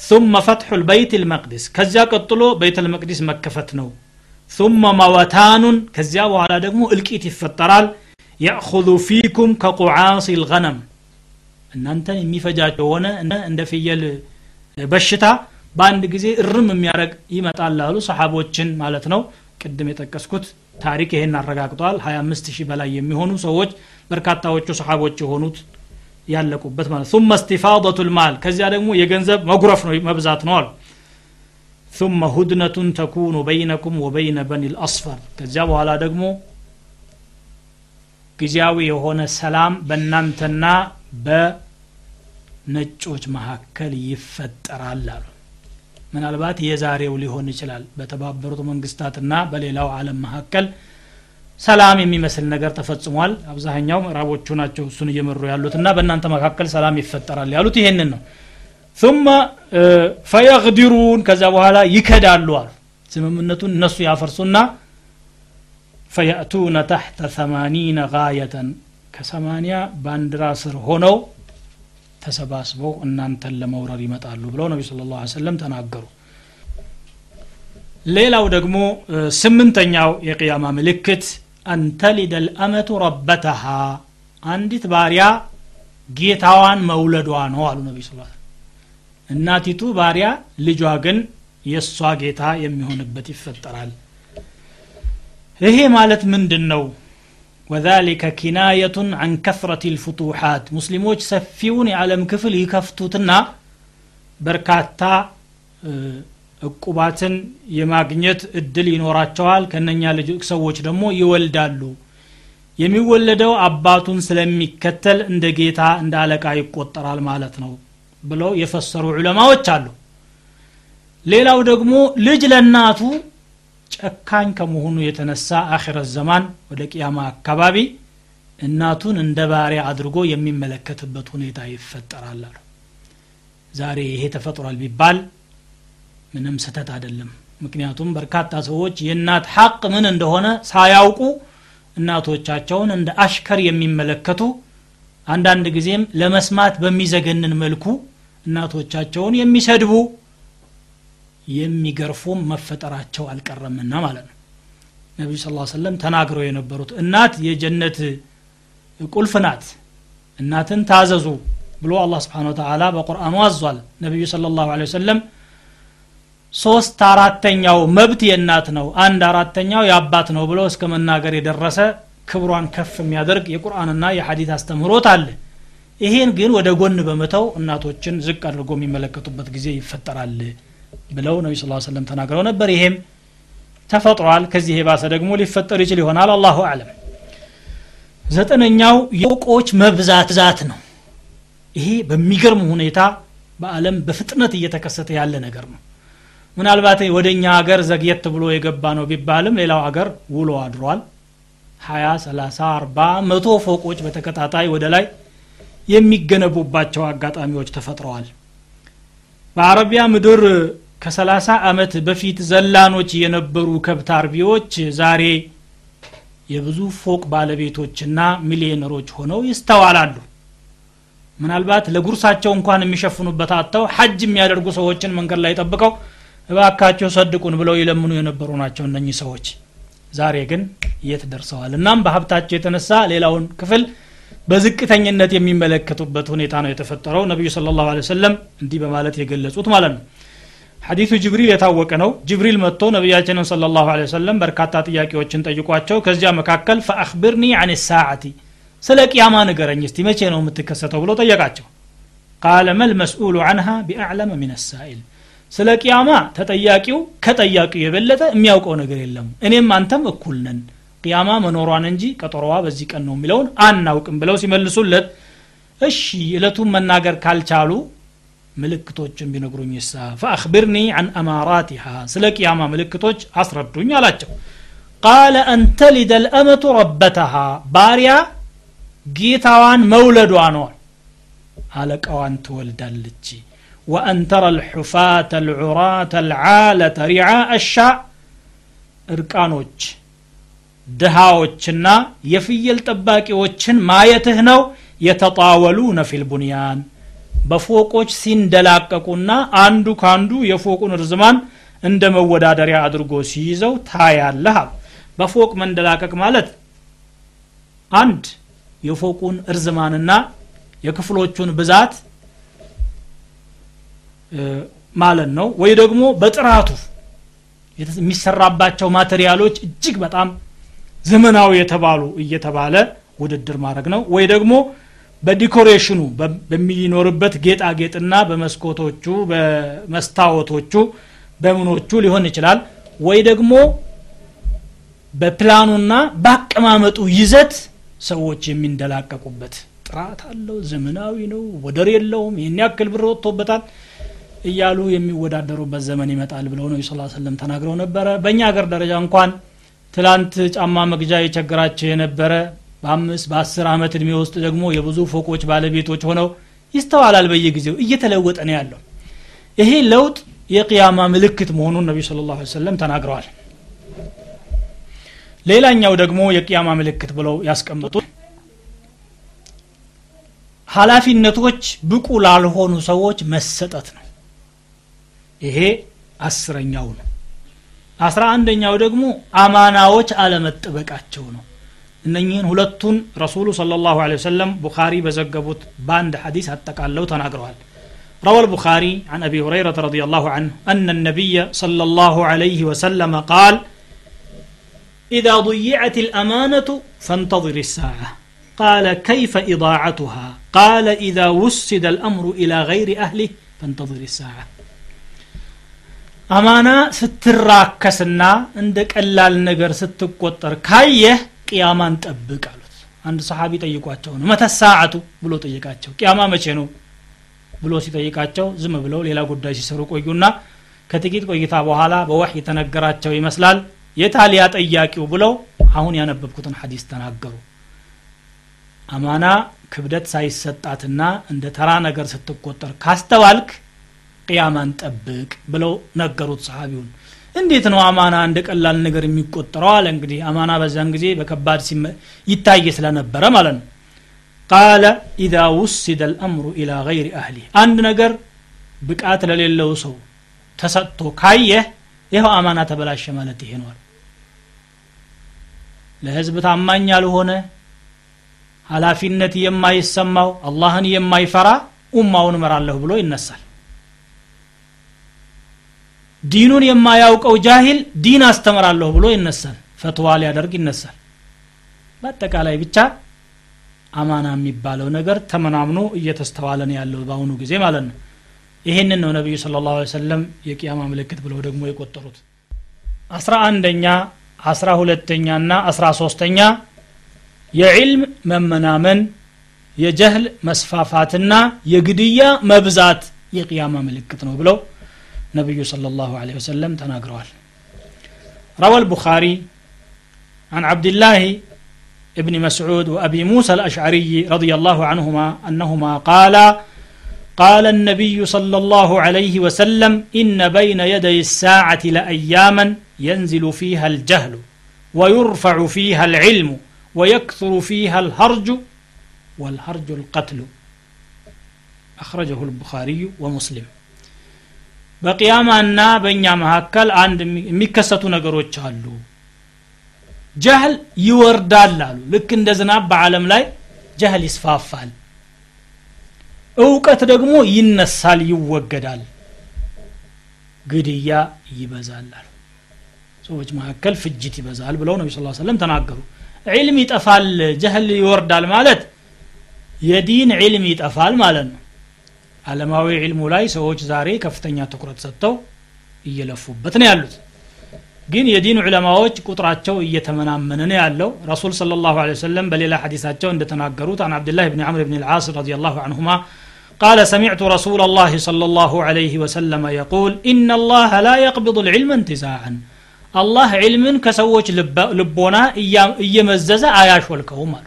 ثم فتح البيت المقدس ከዚያ ቀጥሎ ቤተ ልመቅዲስ መከፈት ነው ثم موتان ከዚያ በኋላ ደግሞ እልቂት ይፈጠራል يأخذ فيكم كقعاص الغنم እናንተን የሚፈጃቸው ሆነ እንደ ፍየል በሽታ በአንድ ጊዜ እርም የሚያደረግ ይመጣል አሉ ሰሓቦችን ማለት ነው ቅድም የጠቀስኩት ታሪክ ይሄን አረጋግጧል 25 ሺህ በላይ የሚሆኑ ሰዎች በርካታዎቹ ሰሓቦች የሆኑት ያለቁበት ማለት ثم استفاضة المال ከዚያ ደግሞ የገንዘብ መጉረፍ ነው መብዛት ነው አሉ ثم هدنة تكون بينكم وبين بني الأصفر ከዚያ በኋላ ደግሞ ጊዜያዊ የሆነ ሰላም በእናንተና በነጮች መካከል ይፈጠራል አሉ ምናልባት የዛሬው ሊሆን ይችላል። በተባበሩት መንግስታትና በሌላው ዓለም መካከል ሰላም የሚመስል ነገር ተፈጽሟል። አብዛኛው ምዕራቦቹ ናቸው እሱን እየመሩ ያሉትና በእናንተ መካከል ሰላም ይፈጠራል ያሉት ይሄንን ነው። ثم ፈየግዲሩን ከዛ በኋላ ይከዳሉ አሉ። ስምምነቱን እነሱ ያፈርሱና ፈየእቱነ ታሕተ ሰማኒነ ጋየተን። ከሰማኒያ ባንዲራ ስር ሆነው ተሰባስበው እናንተን ለመውረር ይመጣሉ ብለው ነቢ ስለ ላ ሰለም ተናገሩ። ሌላው ደግሞ ስምንተኛው የቅያማ ምልክት አንተሊደ ልአመቱ ረበተሃ አንዲት ባሪያ ጌታዋን መውለዷ ነው አሉ ነቢ ስ እናቲቱ ባሪያ ልጇ ግን የእሷ ጌታ የሚሆንበት ይፈጠራል። ይሄ ማለት ምንድን ነው ወዛሊከ ኪናየቱን አን ከፍረት ልፍቱሓት ሙስሊሞች ሰፊውን የዓለም ክፍል ይከፍቱትና በርካታ እቁባትን የማግኘት እድል ይኖራቸዋል። ከነኛ ልጅ ሰዎች ደግሞ ይወልዳሉ። የሚወለደው አባቱን ስለሚከተል እንደ ጌታ እንደ አለቃ ይቆጠራል ማለት ነው ብለው የፈሰሩ ዑለማዎች አሉ። ሌላው ደግሞ ልጅ ለእናቱ ጨካኝ ከመሆኑ የተነሳ አኺረት ዘማን ወደ ቅያማ አካባቢ እናቱን እንደ ባሪያ አድርጎ የሚመለከትበት ሁኔታ ይፈጠራል አሉ። ዛሬ ይሄ ተፈጥሯል ቢባል ምንም ስተት አይደለም። ምክንያቱም በርካታ ሰዎች የእናት ሐቅ ምን እንደሆነ ሳያውቁ እናቶቻቸውን እንደ አሽከር የሚመለከቱ አንዳንድ ጊዜም ለመስማት በሚዘገንን መልኩ እናቶቻቸውን የሚሰድቡ የሚገርፉም መፈጠራቸው አልቀረምና ማለት ነው። ነቢዩ ስ ሰለም ተናግረው የነበሩት እናት የጀነት ቁልፍ ናት እናትን ታዘዙ ብሎ አላህ ስብሓን ወተላ በቁርአኑ አዟል። ነቢዩ ስለ ላሁ ወሰለም ሶስት አራተኛው መብት የእናት ነው አንድ አራተኛው የአባት ነው ብሎ እስከ መናገር የደረሰ ክብሯን ከፍ የሚያደርግ የቁርአንና የሐዲት አስተምህሮት አለ። ይሄን ግን ወደ ጎን በመተው እናቶችን ዝቅ አድርጎ የሚመለከቱበት ጊዜ ይፈጠራል ብለው ነቢ ስ ሰለም ተናግረው ነበር። ይሄም ተፈጥሯል። ከዚህ የባሰ ደግሞ ሊፈጠር ይችል ይሆናል። አላሁ አለም ዘጠነኛው የፎቆች መብዛት ዛት ነው። ይሄ በሚገርም ሁኔታ በአለም በፍጥነት እየተከሰተ ያለ ነገር ነው። ምናልባት ወደ እኛ ሀገር ዘግየት ብሎ የገባ ነው ቢባልም ሌላው ሀገር ውሎ አድሯል። ሀያ ሰላሳ አርባ መቶ ፎቆች በተከታታይ ወደ ላይ የሚገነቡባቸው አጋጣሚዎች ተፈጥረዋል። በአረቢያ ምድር ከሰላሳ አመት በፊት ዘላኖች የነበሩ ከብት አርቢዎች ዛሬ የብዙ ፎቅ ባለቤቶችና ሚሊዮነሮች ሆነው ይስተዋላሉ። ምናልባት ለጉርሳቸው እንኳን የሚሸፍኑበት አጥተው ሐጅ የሚያደርጉ ሰዎችን መንገድ ላይ ጠብቀው እባካቸው ሰድቁን ብለው ይለምኑ የነበሩ ናቸው እነኚህ ሰዎች። ዛሬ ግን የት ደርሰዋል? እናም በሀብታቸው የተነሳ ሌላውን ክፍል በዝቅተኝነት የሚመለከቱበት ሁኔታ ነው የተፈጠረው። ነቢዩ ስለ ላሁ ሰለም እንዲህ በማለት የገለጹት ማለት ነው ሐዲሱ ጅብሪል የታወቀ ነው። ጅብሪል መጥቶ ነቢያችንን ስለ ላሁ ሰለም በርካታ ጥያቄዎችን ጠይቋቸው ከዚያ መካከል ፈአክብርኒ አን ሳዓቲ ስለ ቅያማ ንገረኝ እስቲ መቼ ነው የምትከሰተው ብሎ ጠየቃቸው። ቃለ መል መስኡሉ አንሃ ቢአዕለመ ምን ሳኢል ስለ ቅያማ ተጠያቂው ከጠያቂው የበለጠ የሚያውቀው ነገር የለም። እኔም አንተም እኩል ነን። ቅያማ መኖሯን እንጂ ቀጠሮዋ በዚህ ቀን ነው የሚለውን አናውቅም ብለው ሲመልሱለት እሺ እለቱን መናገር ካልቻሉ ملك ملكتوجن بنقرون يسا. فأخبرني عن أماراتها. سلك يا ما ملكتوج عصر الدنيا لا قال أن تلد الأمة ربتها. باريا جيتوان مولد وانوال قالك أو أن تولد اللتي وأن ترى الحفاة العراة العالة رعاء الشاء إركانوتش دهاوتشنا يفيل تباكي وتشن ما يتهنو يتطاولون في البنيان. በፎቆች ሲንደላቀቁና አንዱ ካንዱ የፎቁን እርዝማን እንደ መወዳደሪያ አድርጎ ሲይዘው ታያለህ በፎቅ መንደላቀቅ ማለት አንድ የፎቁን እርዝማንና የክፍሎቹን ብዛት ማለት ነው። ወይ ደግሞ በጥራቱ የሚሰራባቸው ማቴሪያሎች እጅግ በጣም ዘመናዊ የተባሉ እየተባለ ውድድር ማድረግ ነው። ወይ ደግሞ በዲኮሬሽኑ በሚኖርበት ጌጣጌጥና በመስኮቶቹ በመስታወቶቹ በምኖቹ ሊሆን ይችላል። ወይ ደግሞ በፕላኑና በአቀማመጡ ይዘት ሰዎች የሚንደላቀቁበት ጥራት አለው ዘመናዊ ነው ወደር የለውም ይህን ያክል ብር ወጥቶበታል እያሉ የሚወዳደሩበት ዘመን ይመጣል ብለው ነው ስ ሰለም ተናግረው ነበረ። በእኛ ሀገር ደረጃ እንኳን ትላንት ጫማ መግዣ የቸገራቸው የነበረ በአምስት በአስር ዓመት እድሜ ውስጥ ደግሞ የብዙ ፎቆች ባለቤቶች ሆነው ይስተዋላል በየጊዜው እየተለወጠ ነው ያለው። ይሄ ለውጥ የቅያማ ምልክት መሆኑን ነቢዩ ስለ ላ ሰለም ተናግረዋል። ሌላኛው ደግሞ የቅያማ ምልክት ብለው ያስቀመጡት ሀላፊነቶች ብቁ ላልሆኑ ሰዎች መሰጠት ነው። ይሄ አስረኛው ነው። አስራ አንደኛው ደግሞ አማናዎች አለመጠበቃቸው ነው እነኚህን ሁለቱን ረሱሉ صلى الله عليه وسلم ቡኻሪ በዘገቡት በአንድ ሐዲስ አጠቃለው ተናግረዋል روى البخاري عن أبي هريرة رضي الله عنه أن النبي صلى الله عليه وسلم قال إذا ضيعت الأمانة فانتظر الساعة قال كيف إضاعتها قال إذا وسد الأمر إلى غير أهله فانتظر الساعة አማና ስትራከስና እንደ ቀላል ነገር ስትቆጠር ካየህ ቅያማን ጠብቅ አሉት። አንድ ሰሓቢ ጠይቋቸው ነው። መተሳዓቱ ብሎ ጠይቃቸው ቅያማ መቼ ነው ብሎ ሲጠይቃቸው ዝም ብለው ሌላ ጉዳይ ሲሰሩ ቆዩና ከጥቂት ቆይታ በኋላ በወህ የተነገራቸው ይመስላል የታሊያ ጠያቂው ብለው አሁን ያነበብኩትን ሐዲስ ተናገሩ። አማና ክብደት ሳይሰጣትና እንደ ተራ ነገር ስትቆጠር ካስተዋልክ ቅያማን ጠብቅ ብለው ነገሩት ሰሃቢውን እንዴት ነው አማና እንደ ቀላል ነገር የሚቆጠረው አለ። እንግዲህ አማና በዛን ጊዜ በከባድ ይታይ ስለነበረ ማለት ነው። ቃለ ኢዛ ውስደ ልአምሩ ኢላ ገይሪ አህሊ። አንድ ነገር ብቃት ለሌለው ሰው ተሰጥቶ ካየህ ይኸው አማና ተበላሸ ማለት ይሄ ነዋል ለህዝብ ታማኝ ያልሆነ ኃላፊነት የማይሰማው አላህን የማይፈራ ኡማውን እመራለሁ ብሎ ይነሳል ዲኑን የማያውቀው ጃሂል ዲን አስተምራለሁ ብሎ ይነሳል። ፈትዋ ሊያደርግ ይነሳል። በአጠቃላይ ብቻ አማና የሚባለው ነገር ተመናምኖ እየተስተዋለን ያለው በአሁኑ ጊዜ ማለት ነው። ይህንን ነው ነቢዩ ስለ ላሁ ሰለም የቅያማ ምልክት ብለው ደግሞ የቆጠሩት። አስራ አንደኛ አስራ ሁለተኛ ና አስራ ሶስተኛ የዕልም መመናመን የጀህል መስፋፋትና የግድያ መብዛት የቅያማ ምልክት ነው ብለው ነቢዩ صلى الله عليه وسلم ተናግረዋል روى البخاري عن عبد الله ابن مسعود وأبي موسى الأشعري رضي الله عنهما أنهما قالا قال النبي صلى الله عليه وسلم إن بين يدي الساعة لأياما ينزل فيها الجهل ويرفع فيها العلم ويكثر فيها الهرج والهرج القتل أخرجه البخاري ومسلم በቅያማና በእኛ መካከል አንድ የሚከሰቱ ነገሮች አሉ። ጀህል ይወርዳል አሉ። ልክ እንደ ዝናብ በዓለም ላይ ጀህል ይስፋፋል። እውቀት ደግሞ ይነሳል ይወገዳል። ግድያ ይበዛል ሰዎች መካከል ፍጅት ይበዛል ብለው ነቢ ስ ሰለም ተናገሩ። ዒልም ይጠፋል ጀህል ይወርዳል ማለት የዲን ዒልም ይጠፋል ማለት ነው አለማዊ ዕልሙ ላይ ሰዎች ዛሬ ከፍተኛ ትኩረት ሰጥተው እየለፉበት ነው ያሉት ግን የዲን ዑለማዎች ቁጥራቸው እየተመናመነ ነው ያለው ረሱል صለ ላሁ ለ ወሰለም በሌላ ሐዲሳቸው እንደተናገሩት አን አብድላህ ብን ዓምር ብን ልዓስ ረዲ ላሁ አንሁማ قال سمعت رسول الله صلى الله عليه وسلم يقول إن الله لا يقبض العلم انتزاعا الله علم كسوج لبونا إيمزز آياش والكومر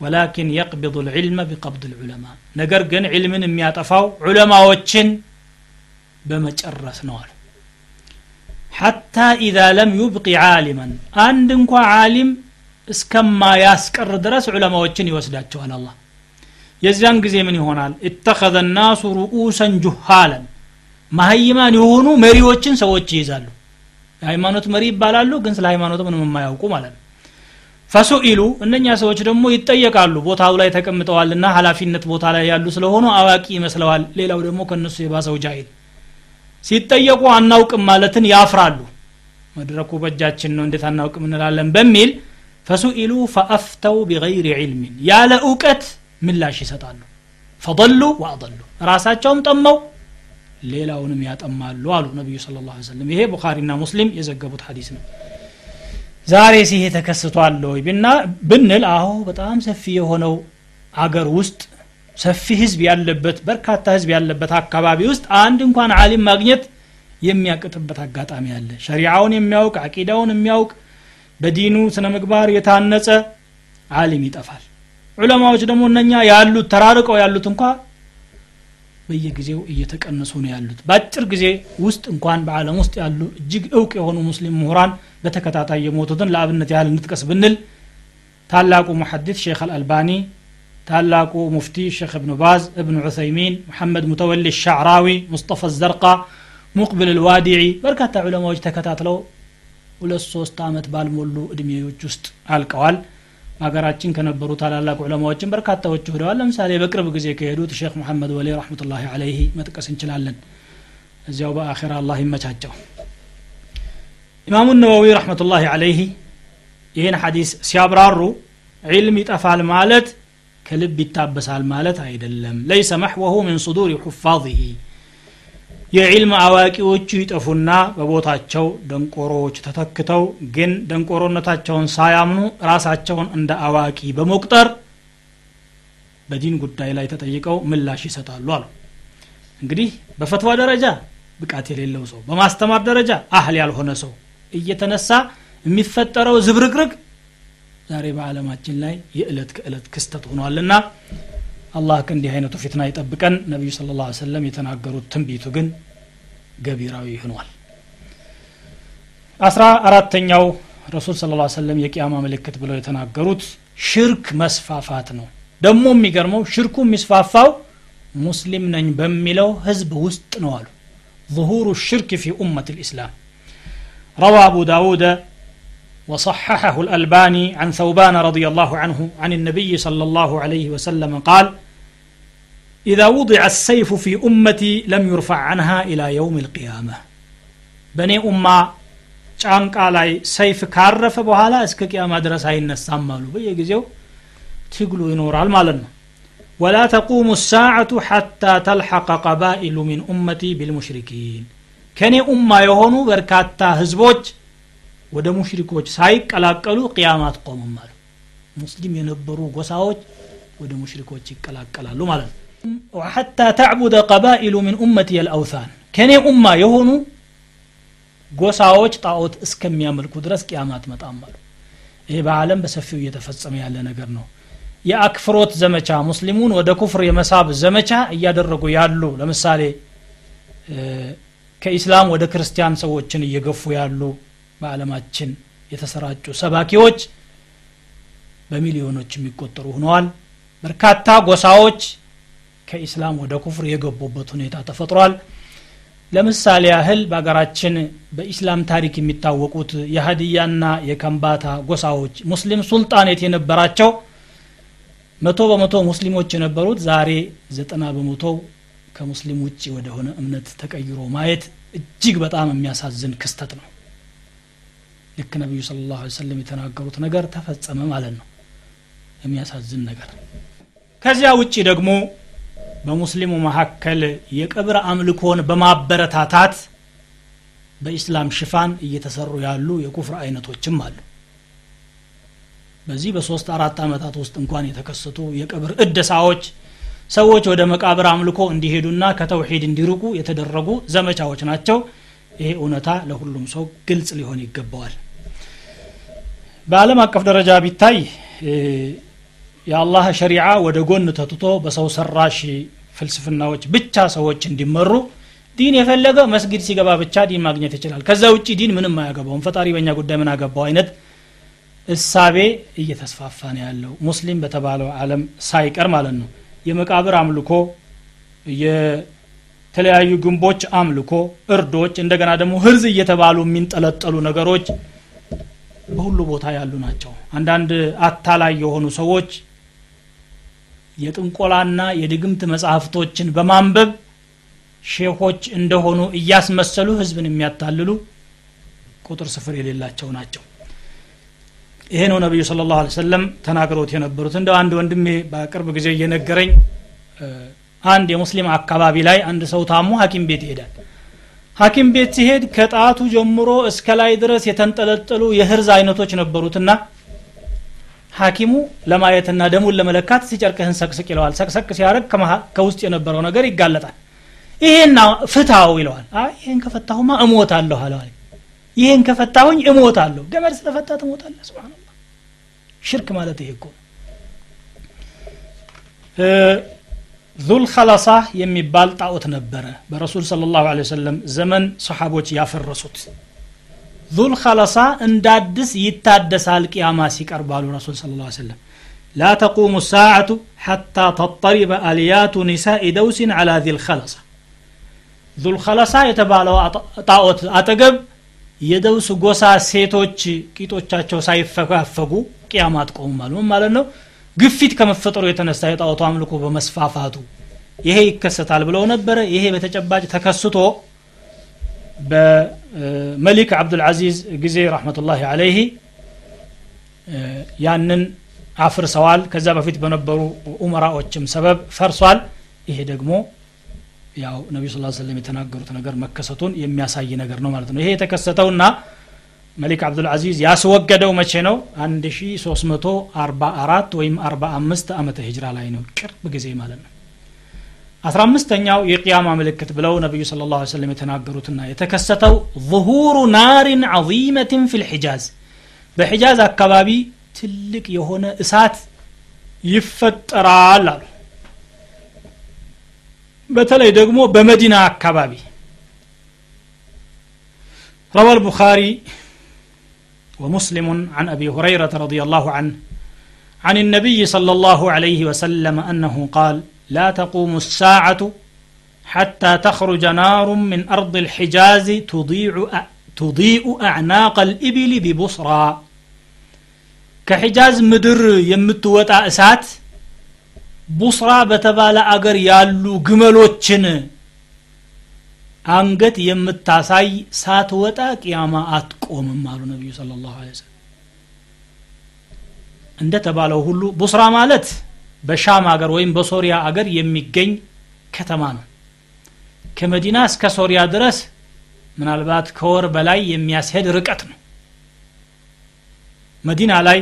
ወላኪን የቅብض ልዕልመ ቢቀብድ ልዑለማ ነገር ግን ዕልምን የሚያጠፋው ዑለማዎችን በመጨረስ ነው አሉ ሐታ ኢዛ ለም ዩብቂ ዓሊመን አንድ እንኳ ዓሊም እስከማያስቀር ድረስ ዑለማዎችን ይወስዳቸዋል አላህ የዚያን ጊዜ ምን ይሆናል እተኸዘ ናሱ ሩኡሰን ጁሃለን ማሀይማን የሆኑ መሪዎችን ሰዎች ይይዛሉ የሃይማኖት መሪ ይባላሉ ግን ስለ ሃይማኖት ምንም የማያውቁ ማለት ነው ፈሱኢሉ እነኛ ሰዎች ደግሞ ይጠየቃሉ። ቦታው ላይ ተቀምጠዋልና ሀላፊነት ቦታ ላይ ያሉ ስለሆኑ አዋቂ ይመስለዋል። ሌላው ደግሞ ከነሱ የባሰው ጃሂል። ሲጠየቁ አናውቅም ማለትን ያፍራሉ። መድረኩ በእጃችን ነው እንዴት አናውቅም እንላለን በሚል ፈሱኢሉ ፈአፍተው ቢገይር ዕልሚን ያለ እውቀት ምላሽ ይሰጣሉ። ፈضሉ ወአضሉ ራሳቸውም ጠመው ሌላውንም ያጠማሉ አሉ ነቢዩ ስለ ላ ይሄ ቡኻሪና ሙስሊም የዘገቡት ሐዲስ ነው ዛሬ ሲሄ ተከስቷል ወይ ብንል አሁ በጣም ሰፊ የሆነው አገር ውስጥ ሰፊ ህዝብ ያለበት በርካታ ህዝብ ያለበት አካባቢ ውስጥ አንድ እንኳን አሊም ማግኘት የሚያቅጥበት አጋጣሚ አለ። ሸሪዓውን የሚያውቅ አቂዳውን የሚያውቅ በዲኑ ስነ ምግባር የታነጸ አሊም ይጠፋል። ዑለማዎች ደግሞ እነኛ ያሉት ተራርቀው ያሉት እንኳ በየጊዜው እየተቀነሱ ነው ያሉት። በአጭር ጊዜ ውስጥ እንኳን በዓለም ውስጥ ያሉ እጅግ እውቅ የሆኑ ሙስሊም ምሁራን በተከታታይ የሞቱትን ለአብነት ያህል እንጥቀስ ብንል ታላቁ ሙሐዲስ ሼክ አልአልባኒ ታላቁ ሙፍቲ ሼክ እብኑ ባዝ እብኑ ዑሰይሚን ሙሐመድ ሙተወሊ ሻዕራዊ ሙስጠፋ ዘርቃ ሙቅብል ልዋዲዒ በርካታ ዑለማዎች ተከታትለው ሁለት ሶስት ዓመት ባልሞሉ እድሜዎች ውስጥ አልቀዋል በሀገራችን ከነበሩ ታላላቅ ዑለማዎችን በርካታዎች ሄደዋል። ለምሳሌ በቅርብ ጊዜ ከሄዱት ሼክ መሐመድ ወሊ ረሕመቱላሂ አለይህ መጥቀስ እንችላለን። እዚያው በአኼራ አላህ ይመቻቸው። ኢማሙ ነወዊ ረሕመቱላሂ አለይህ ይህን ሐዲስ ሲያብራሩ ዒልም ይጠፋል ማለት ከልብ ይታበሳል ማለት አይደለም። ለይሰ መሕወሁ ምን ሱዱር ሑፋظህ የዒልም አዋቂዎቹ ይጠፉና በቦታቸው ደንቆሮዎች ተተክተው ግን ደንቆሮነታቸውን ሳያምኑ ራሳቸውን እንደ አዋቂ በመቁጠር በዲን ጉዳይ ላይ ተጠይቀው ምላሽ ይሰጣሉ አሉ። እንግዲህ በፈትዋ ደረጃ ብቃት የሌለው ሰው በማስተማር ደረጃ አህል ያልሆነ ሰው እየተነሳ የሚፈጠረው ዝብርቅርቅ ዛሬ በዓለማችን ላይ የዕለት ከዕለት ክስተት ሆኗልና አላህ ከእንዲህ አይነቱ ፊትና ይጠብቀን ነቢዩ ስለ ላ ሰለም የተናገሩት ትንቢቱ ግን ገቢራዊ ሆኗል አስራ አራተኛው ረሱል ስለ ላ ሰለም የቅያማ ምልክት ብለው የተናገሩት ሽርክ መስፋፋት ነው ደግሞ የሚገርመው ሽርኩ የሚስፋፋው ሙስሊም ነኝ በሚለው ህዝብ ውስጥ ነው አሉ ظهور الشرك في أمة الإسلام روى أبو داود وصححه الألباني عن ثوبان رضي الله عنه عن النبي صلى الله عليه وسلم قال إذا وضع السيف في أمتي لم يرفع عنها إلى يوم القيامة በእኔ ኡማ ጫንቃ ላይ ሰይፍ ካረፈ በኋላ እስከ ቅያማ ድረስ አይነሳም አሉ። በየጊዜው ትግሉ ይኖራል ማለት ነው። ولا تقوم الساعة حتى تلحق قبائل من أمتي بالمشركين ከእኔ ኡማ የሆኑ በርካታ ህዝቦች ወደ ሙሽሪኮች ሳይቀላቀሉ ቅያማ አትቆምም አሉ። ሙስሊም የነበሩ ጎሳዎች ወደ ሙሽሪኮች ይቀላቀላሉ ማለት ነው። ወሐታ ተዕቡደ ቀባኢሉ ምን ኡመት የልአውታን ከእኔ ኡማ የሆኑ ጎሳዎች ጣዖት እስከሚያመልኩ ድረስ ቅያማ መጣማሉ አሉ ይህ በሰፊው እየተፈጸመ ያለ ነገር ነው የአክፍሮት ዘመቻ ሙስሊሙን ወደ ኩፍር የመሳብ ዘመቻ እያደረጉ ያሉ ለምሳሌ ከኢስላም ወደ ክርስቲያን ሰዎችን እየገፉ ያሉ በአለማችን የተሰራጩ ሰባኪዎች በሚሊዮኖች የሚቆጠሩ ሆነዋል በርካታ ጎሳዎች ከኢስላም ወደ ኩፍር የገቡበት ሁኔታ ተፈጥሯል። ለምሳሌ ያህል በሀገራችን በኢስላም ታሪክ የሚታወቁት የሀዲያና የከምባታ ጎሳዎች ሙስሊም ሱልጣኔት የነበራቸው? መቶ በመቶ ሙስሊሞች የነበሩት ዛሬ ዘጠና በመቶ ከሙስሊም ውጭ ወደሆነ እምነት ተቀይሮ ማየት እጅግ በጣም የሚያሳዝን ክስተት ነው። ልክ ነቢዩ ስለ ላሁ ሰለም የተናገሩት ነገር ተፈጸመ ማለት ነው። የሚያሳዝን ነገር። ከዚያ ውጭ ደግሞ በሙስሊሙ መካከል የቀብር አምልኮን በማበረታታት በኢስላም ሽፋን እየተሰሩ ያሉ የኩፍር አይነቶችም አሉ። በዚህ በሶስት አራት ዓመታት ውስጥ እንኳን የተከሰቱ የቀብር እደሳዎች ሰዎች ወደ መቃብር አምልኮ እንዲሄዱና ከተውሂድ እንዲርቁ የተደረጉ ዘመቻዎች ናቸው። ይሄ እውነታ ለሁሉም ሰው ግልጽ ሊሆን ይገባዋል። በአለም አቀፍ ደረጃ ቢታይ የአላህ ሸሪዓ ወደ ጎን ተትቶ በሰው ሰራሽ ፍልስፍናዎች ብቻ ሰዎች እንዲመሩ ዲን የፈለገ መስጊድ ሲገባ ብቻ ዲን ማግኘት ይችላል። ከዛ ውጭ ዲን ምንም አያገባውም። ፈጣሪ በእኛ ጉዳይ ምን አገባው አይነት እሳቤ እየተስፋፋ ነው ያለው። ሙስሊም በተባለው አለም ሳይቀር ማለት ነው። የመቃብር አምልኮ የተለያዩ ግንቦች አምልኮ እርዶች እንደገና ደግሞ ህርዝ እየተባሉ የሚንጠለጠሉ ነገሮች በሁሉ ቦታ ያሉ ናቸው። አንዳንድ አታላይ የሆኑ ሰዎች የጥንቆላና የድግምት መጽሐፍቶችን በማንበብ ሼሆች እንደሆኑ እያስመሰሉ ህዝብን የሚያታልሉ ቁጥር ስፍር የሌላቸው ናቸው። ይሄ ነው ነቢዩ ስለ ላሁ ሰለም ተናግረውት የነበሩት። እንደ አንድ ወንድሜ በቅርብ ጊዜ እየነገረኝ አንድ የሙስሊም አካባቢ ላይ አንድ ሰው ታሞ ሀኪም ቤት ይሄዳል። ሀኪም ቤት ሲሄድ ከጣቱ ጀምሮ እስከ ላይ ድረስ የተንጠለጠሉ የህርዝ አይነቶች ነበሩትና ሀኪሙ ለማየትና ደሙን ለመለካት ሲጨርቅህን ሰቅስቅ ይለዋል ሰቅሰቅ ሲያደረግ ከውስጥ የነበረው ነገር ይጋለጣል ይሄና ፍታው ይለዋል ይሄን ከፈታሁማ እሞት አለሁ አለዋል ይሄን ከፈታሁኝ እሞት አለሁ ገመድ ስለፈታ ትሞታለ ስብናላህ ሽርክ ማለት ይሄ እኮ ዙልከለሳ የሚባል ጣዖት ነበረ በረሱል ስለ ላሁ ወሰለም ዘመን ሰሓቦች ያፈረሱት ዙል ኸለሳ እንዳድስ ይታደሳል ቅያማ ሲቀርብ አሉ ረሱል ስለ ላ ሰለም ላ ተቁሙ ሰዓቱ ሐታ ተጠሪበ አልያቱ ኒሳኢ ደውሲን አላ ዚል ኸለሳ ዙል ኸለሳ የተባለው ጣዖት አጠገብ የደውስ ጎሳ ሴቶች ቂጦቻቸው ሳይፈጋፈጉ ቅያማ አትቆሙም ማለት ነው? ግፊት ከመፈጠሩ የተነሳ የጣዖቱ አምልኮ በመስፋፋቱ ይሄ ይከሰታል ብለው ነበረ። ይሄ በተጨባጭ ተከስቶ በመሊክ አብዱልዓዚዝ ጊዜ ረሕመቱላሂ አለይህ ያንን አፍርሰዋል። ከዛ በፊት በነበሩ ኡመራዎችም ሰበብ ፈርሷል። ይሄ ደግሞ ያው ነቢዩ ስ ሰለም የተናገሩት ነገር መከሰቱን የሚያሳይ ነገር ነው ማለት ነው። ይሄ የተከሰተውና መሊክ አብዱልአዚዝ ያስወገደው መቼ ነው? 1344 ወይም 45 ዓመተ ሂጅራ ላይ ነው። ቅርብ ጊዜ ማለት ነው አስራ አምስተኛው የቅያማ ምልክት ብለው ነቢዩ ስለ ላ ስለም የተናገሩትና የተከሰተው ظሁሩ ናሪን ዐظመትን ፊ ልሒጃዝ በሒጃዝ አካባቢ ትልቅ የሆነ እሳት ይፈጠራል አሉ በተለይ ደግሞ በመዲና አካባቢ روى البخاري ومسلم عن أبي هريرة رضي الله عنه عن النبي صلى الله عليه وسلم أنه قال لا تقوم الساعه حتى تخرج نار من ارض الحجاز تضيع تضيء اعناق الابل ببصرى كحجاز مدر يمتوتا اسات ቡስራ በተባለ አገር ያሉ ግመሎችን አንገት የምታሳይ ሳትወጣ ቅያማ አትቆምም አሉ ነቢዩ ስለ ላሁ ሰለም እንደተባለው ሁሉ ቡስራ ማለት በሻም አገር ወይም በሶሪያ አገር የሚገኝ ከተማ ነው ከመዲና እስከ ሶሪያ ድረስ ምናልባት ከወር በላይ የሚያስሄድ ርቀት ነው መዲና ላይ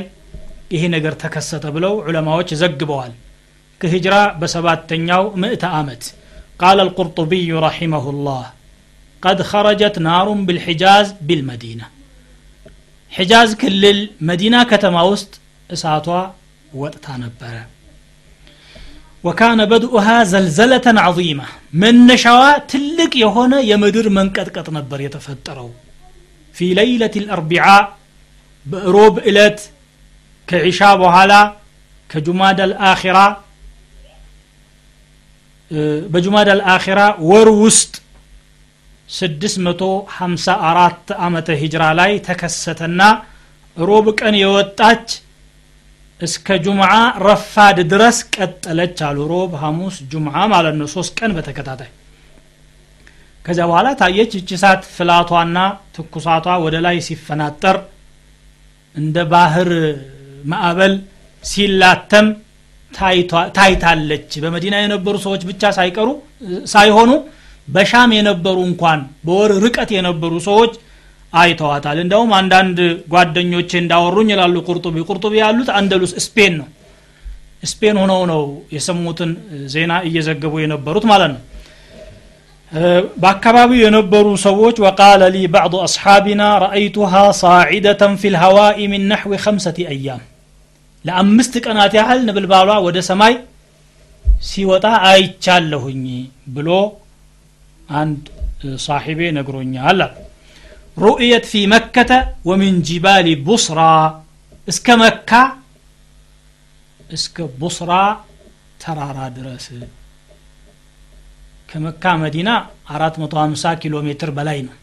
ይሄ ነገር ተከሰተ ብለው ዑለማዎች ዘግበዋል كهجرة بسباتنياو مئة عامت قال القرطبي رحمه الله قد خرجت نار بالحجاز بالمدينة حجاز كل المدينة كتما وسط إساتوا وقتها نبرا ወካነ በድኡሃ ዘልዘለተን ዐظማ መነሻዋ ትልቅ የሆነ የምድር መንቀጥቀጥ ነበር የተፈጠረው። ፊ ለይለት ልአርቢዓ በሮብ ዕለት ከዒሻ በኋላ ከጁማዳ ልአራ በጁማዳ ልአራ ወር ውስጥ 654 ዓመተ ሂጅራ ላይ ተከሰተና ሮብ ቀን የወጣች እስከ ጁምዓ ረፋድ ድረስ ቀጠለች አሉ። ሮብ ሐሙስ ጁምዓ ማለት ነው። ሶስት ቀን በተከታታይ። ከዚያ በኋላ ታየች። እቺ ሳት ፍላቷና ትኩሳቷ ወደ ላይ ሲፈናጠር እንደ ባህር ማዕበል ሲላተም ታይታለች። በመዲና የነበሩ ሰዎች ብቻ ሳይቀሩ ሳይሆኑ በሻም የነበሩ እንኳን በወር ርቀት የነበሩ ሰዎች አይተዋታል። እንደውም አንዳንድ ጓደኞቼ እንዳወሩኝ ይላሉ ቁርጡቢ። ቁርጡቢ ያሉት አንደሉስ ስፔን ነው። ስፔን ሆነው ነው የሰሙትን ዜና እየዘገቡ የነበሩት ማለት ነው። በአካባቢው የነበሩ ሰዎች ወቃለ ሊ ባዕض አስሓቢና ረአይቱሃ ሳዒደተን ፊ ልሀዋኢ ምን ነሕዊ ከምሰቲ አያም። ለአምስት ቀናት ያህል ንብልባሏ ወደ ሰማይ ሲወጣ አይቻለሁኝ ብሎ አንድ ሳሒቤ ነግሮኛል አለ ሩእየት ፊ መከተ ወሚን ጂባሊ ቡስራ እስከ መካ እስከ ቡስራ ተራራ ድረስ ከመካ መዲና 450 ኪሎ ሜትር በላይ ነው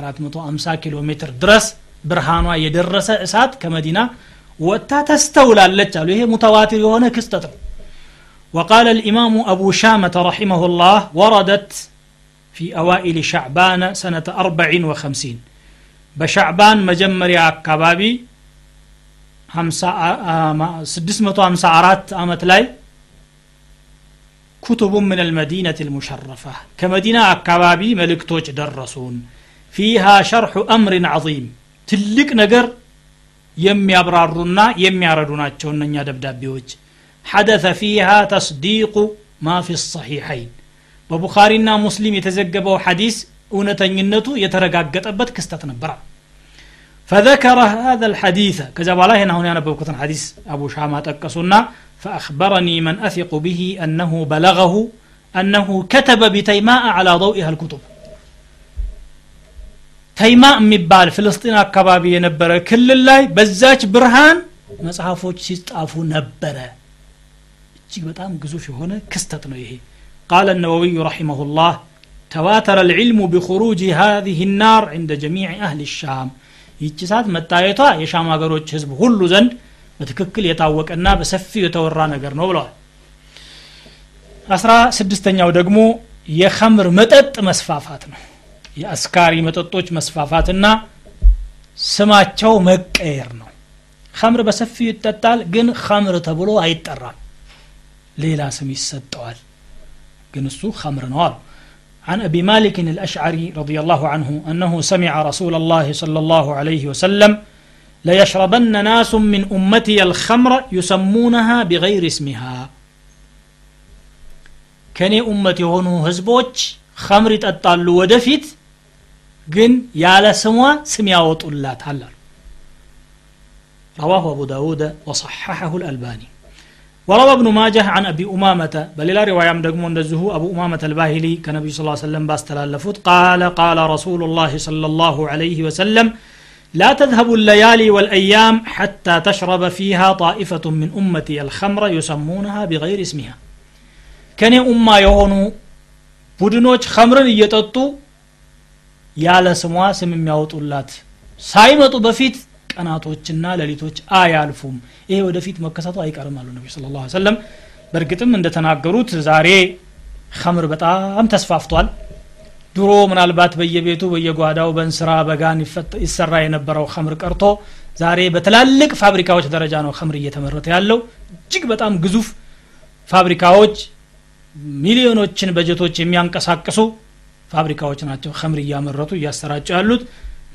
450 ኪሎ ሜትር ድረስ ብርሃኗ የደረሰ እሳት ከመዲና ወጥታ ተስተውላለች አሉ ይሄ ሙተዋቲር የሆነ ክስተት ነው وقال الإمام أبو شامة رحمه الله وردت في أوائل شعبان سنة أربع وخمسين. بشعبان مجمريا أكبابي سدس آه، متو همسا عرات آمت لاي. كتب من المدينة المشرفة. كمدينة أكبابي ملك توج درسون. فيها شرح أمر عظيم. تلك نقر የሚያብራሩና የሚያረዱ ናቸው እነኛ ደብዳቤዎች حدث فيها تصديق ما في الصحيحين. በቡኻሪና ሙስሊም የተዘገበው ሐዲስ እውነተኝነቱ የተረጋገጠበት ክስተት ነበረ فذكر هذا الحديث كذا والله هنا هنا نبوكة حديث أبو شامة تقصنا فأخبرني من أثق به أنه بلغه أنه كتب بتيماء على ضوئها الكتب ተይማ የሚባል ፍልስጢን አካባቢ የነበረ ክልል ላይ በዛች ብርሃን መጽሐፎች ሲጻፉ ነበረ እጅግ በጣም ግዙፍ የሆነ ክስተት ነው ይሄ ቃለ النووي رحمه الله تواتر العلم بخروج هذه النار عند جميع أهل الشام ይቺ ሰዓት መታየቷ የሻም ሀገሮች ህዝብ ሁሉ ዘንድ በትክክል የታወቀና በሰፊው የተወራ ነገር ነው ብለዋል አስራ ስድስተኛው ደግሞ የኸምር መጠጥ መስፋፋት ነው የአስካሪ መጠጦች መስፋፋትና ስማቸው መቀየር ነው ከምር በሰፊው ይጠጣል ግን ከምር ተብሎ አይጠራም ሌላ ስም ይሰጠዋል ግን እሱ ከምር ነው አሉ عن أبي مالك الأشعري رضي الله عنه أنه سمع رسول الله صلى الله عليه وسلم ليشربن ناس من أمتي الخمر يسمونها بغير اسمها ከኔ ኡመት የሆኑ ህዝቦች ኸምር ይጠጣሉ ወደፊት ግን ያለ ስሟ ስም ያወጡላታል አሉ رواه أبو داود وصححه الألباني وروى ابن ماجه عن أبي أمامة بل لا رواية دقمون دزه أبو أمامة الباهلي كنبي صلى الله عليه وسلم باستلالفوت قال قال رسول الله صلى الله عليه وسلم لا تذهب الليالي والأيام حتى تشرب فيها طائفة من أمتي الخمر يسمونها بغير اسمها كان أمة يهونو ቡድኖች ኸምርን እየጠጡ ያለ ስሟ ስም የሚያወጡላት ሳይመጡ በፊት ቀናቶችና ሌሊቶች አያልፉም። ይሄ ወደፊት መከሰቱ አይቀርም አሉ ነቢ ስለ ላ ሰለም በእርግጥም እንደተናገሩት ዛሬ ኸምር በጣም ተስፋፍቷል። ድሮ ምናልባት በየቤቱ በየጓዳው በእንስራ በጋን ይሰራ የነበረው ኸምር ቀርቶ ዛሬ በትላልቅ ፋብሪካዎች ደረጃ ነው ኸምር እየተመረተ ያለው። እጅግ በጣም ግዙፍ ፋብሪካዎች ሚሊዮኖችን በጀቶች የሚያንቀሳቅሱ ፋብሪካዎች ናቸው ኸምር እያመረቱ እያሰራጩ ያሉት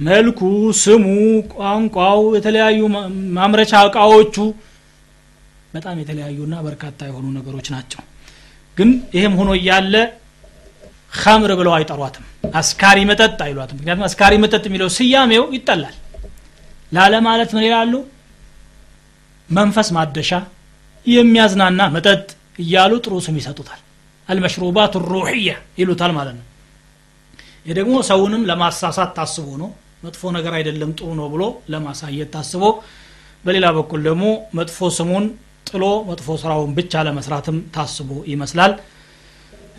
መልኩ ስሙ ቋንቋው የተለያዩ ማምረቻ እቃዎቹ በጣም የተለያዩና በርካታ የሆኑ ነገሮች ናቸው። ግን ይህም ሆኖ እያለ ኸምር ብለው አይጠሯትም። አስካሪ መጠጥ አይሏትም። ምክንያቱም አስካሪ መጠጥ የሚለው ስያሜው ይጠላል። ላለማለት ምን ይላሉ? መንፈስ ማደሻ የሚያዝናና መጠጥ እያሉ ጥሩ ስም ይሰጡታል። አልመሽሩባት ሩሕያ ይሉታል ማለት ነው። ይህ ደግሞ ሰውንም ለማሳሳት ታስቦ ነው መጥፎ ነገር አይደለም ጥሩ ነው ብሎ ለማሳየት ታስቦ በሌላ በኩል ደግሞ መጥፎ ስሙን ጥሎ መጥፎ ስራውን ብቻ ለመስራትም ታስቦ ይመስላል።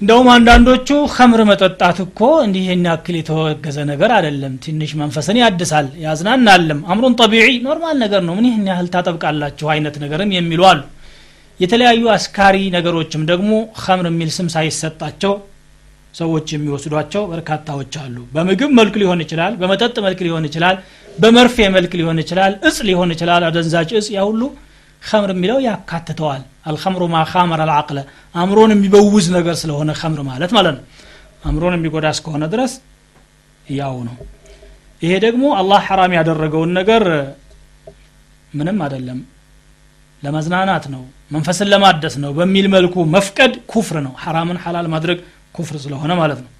እንደውም አንዳንዶቹ ከምር መጠጣት እኮ እንዲህ ይህን ያክል የተወገዘ ነገር አይደለም ትንሽ መንፈስን ያድሳል ያዝናናልም أمر طبيعي normal ነገር ነው ምን ይህን ያህል ታጠብቃላችሁ አይነት ነገርም የሚሉ አሉ። የተለያዩ አስካሪ ነገሮችም ደግሞ ኸምር የሚል ስም ሳይሰጣቸው ሰዎች የሚወስዷቸው በርካታዎች አሉ። በምግብ መልክ ሊሆን ይችላል በመጠጥ መልክ ሊሆን ይችላል በመርፌ መልክ ሊሆን ይችላል እጽ ሊሆን ይችላል አደንዛጭ እጽ ያ ሁሉ ኸምር የሚለው ያካትተዋል። الخمر ما خامر العقل አእምሮን የሚበውዝ ነገር ስለሆነ ከምር ማለት ማለት ነው። አእምሮን የሚጎዳ እስከሆነ ድረስ ያው ነው። ይሄ ደግሞ አላህ ሐራም ያደረገውን ነገር ምንም አይደለም። ለመዝናናት ነው መንፈስን ለማደስ ነው በሚል መልኩ መፍቀድ ኩፍር ነው። ሐራምን ሐላል ማድረግ كفر سلوهنا مالتنا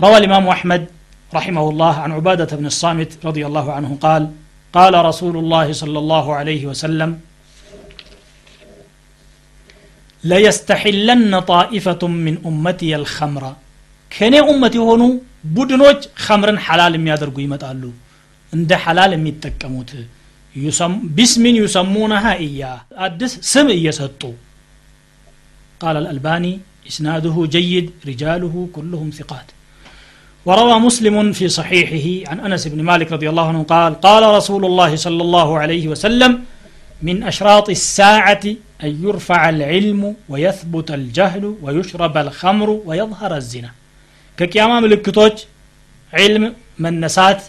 روى الإمام أحمد رحمه الله عن عبادة بن الصامت رضي الله عنه قال قال رسول الله صلى الله عليه وسلم ليستحلن طائفة من أمتي الخمر كان أمتي هونو ቡድኖች ኸምርን ሐላል የሚያደርጉ ይመጣሉ እንደ ሐላል የሚጠቀሙት ቢስሚን ዩሰሙነሃ እያ አዲስ ስም እየሰጡ ቃል አልአልባኒ إسناده جيد رجاله كلهم ثقات وروى مسلم في صحيحه عن أنس بن مالك رضي الله عنه قال قال رسول الله صلى الله عليه وسلم من أشراط الساعة أن يرفع العلم ويثبت الجهل ويشرب الخمر ويظهر الزنا كقيامة ملكتوج علم من نسات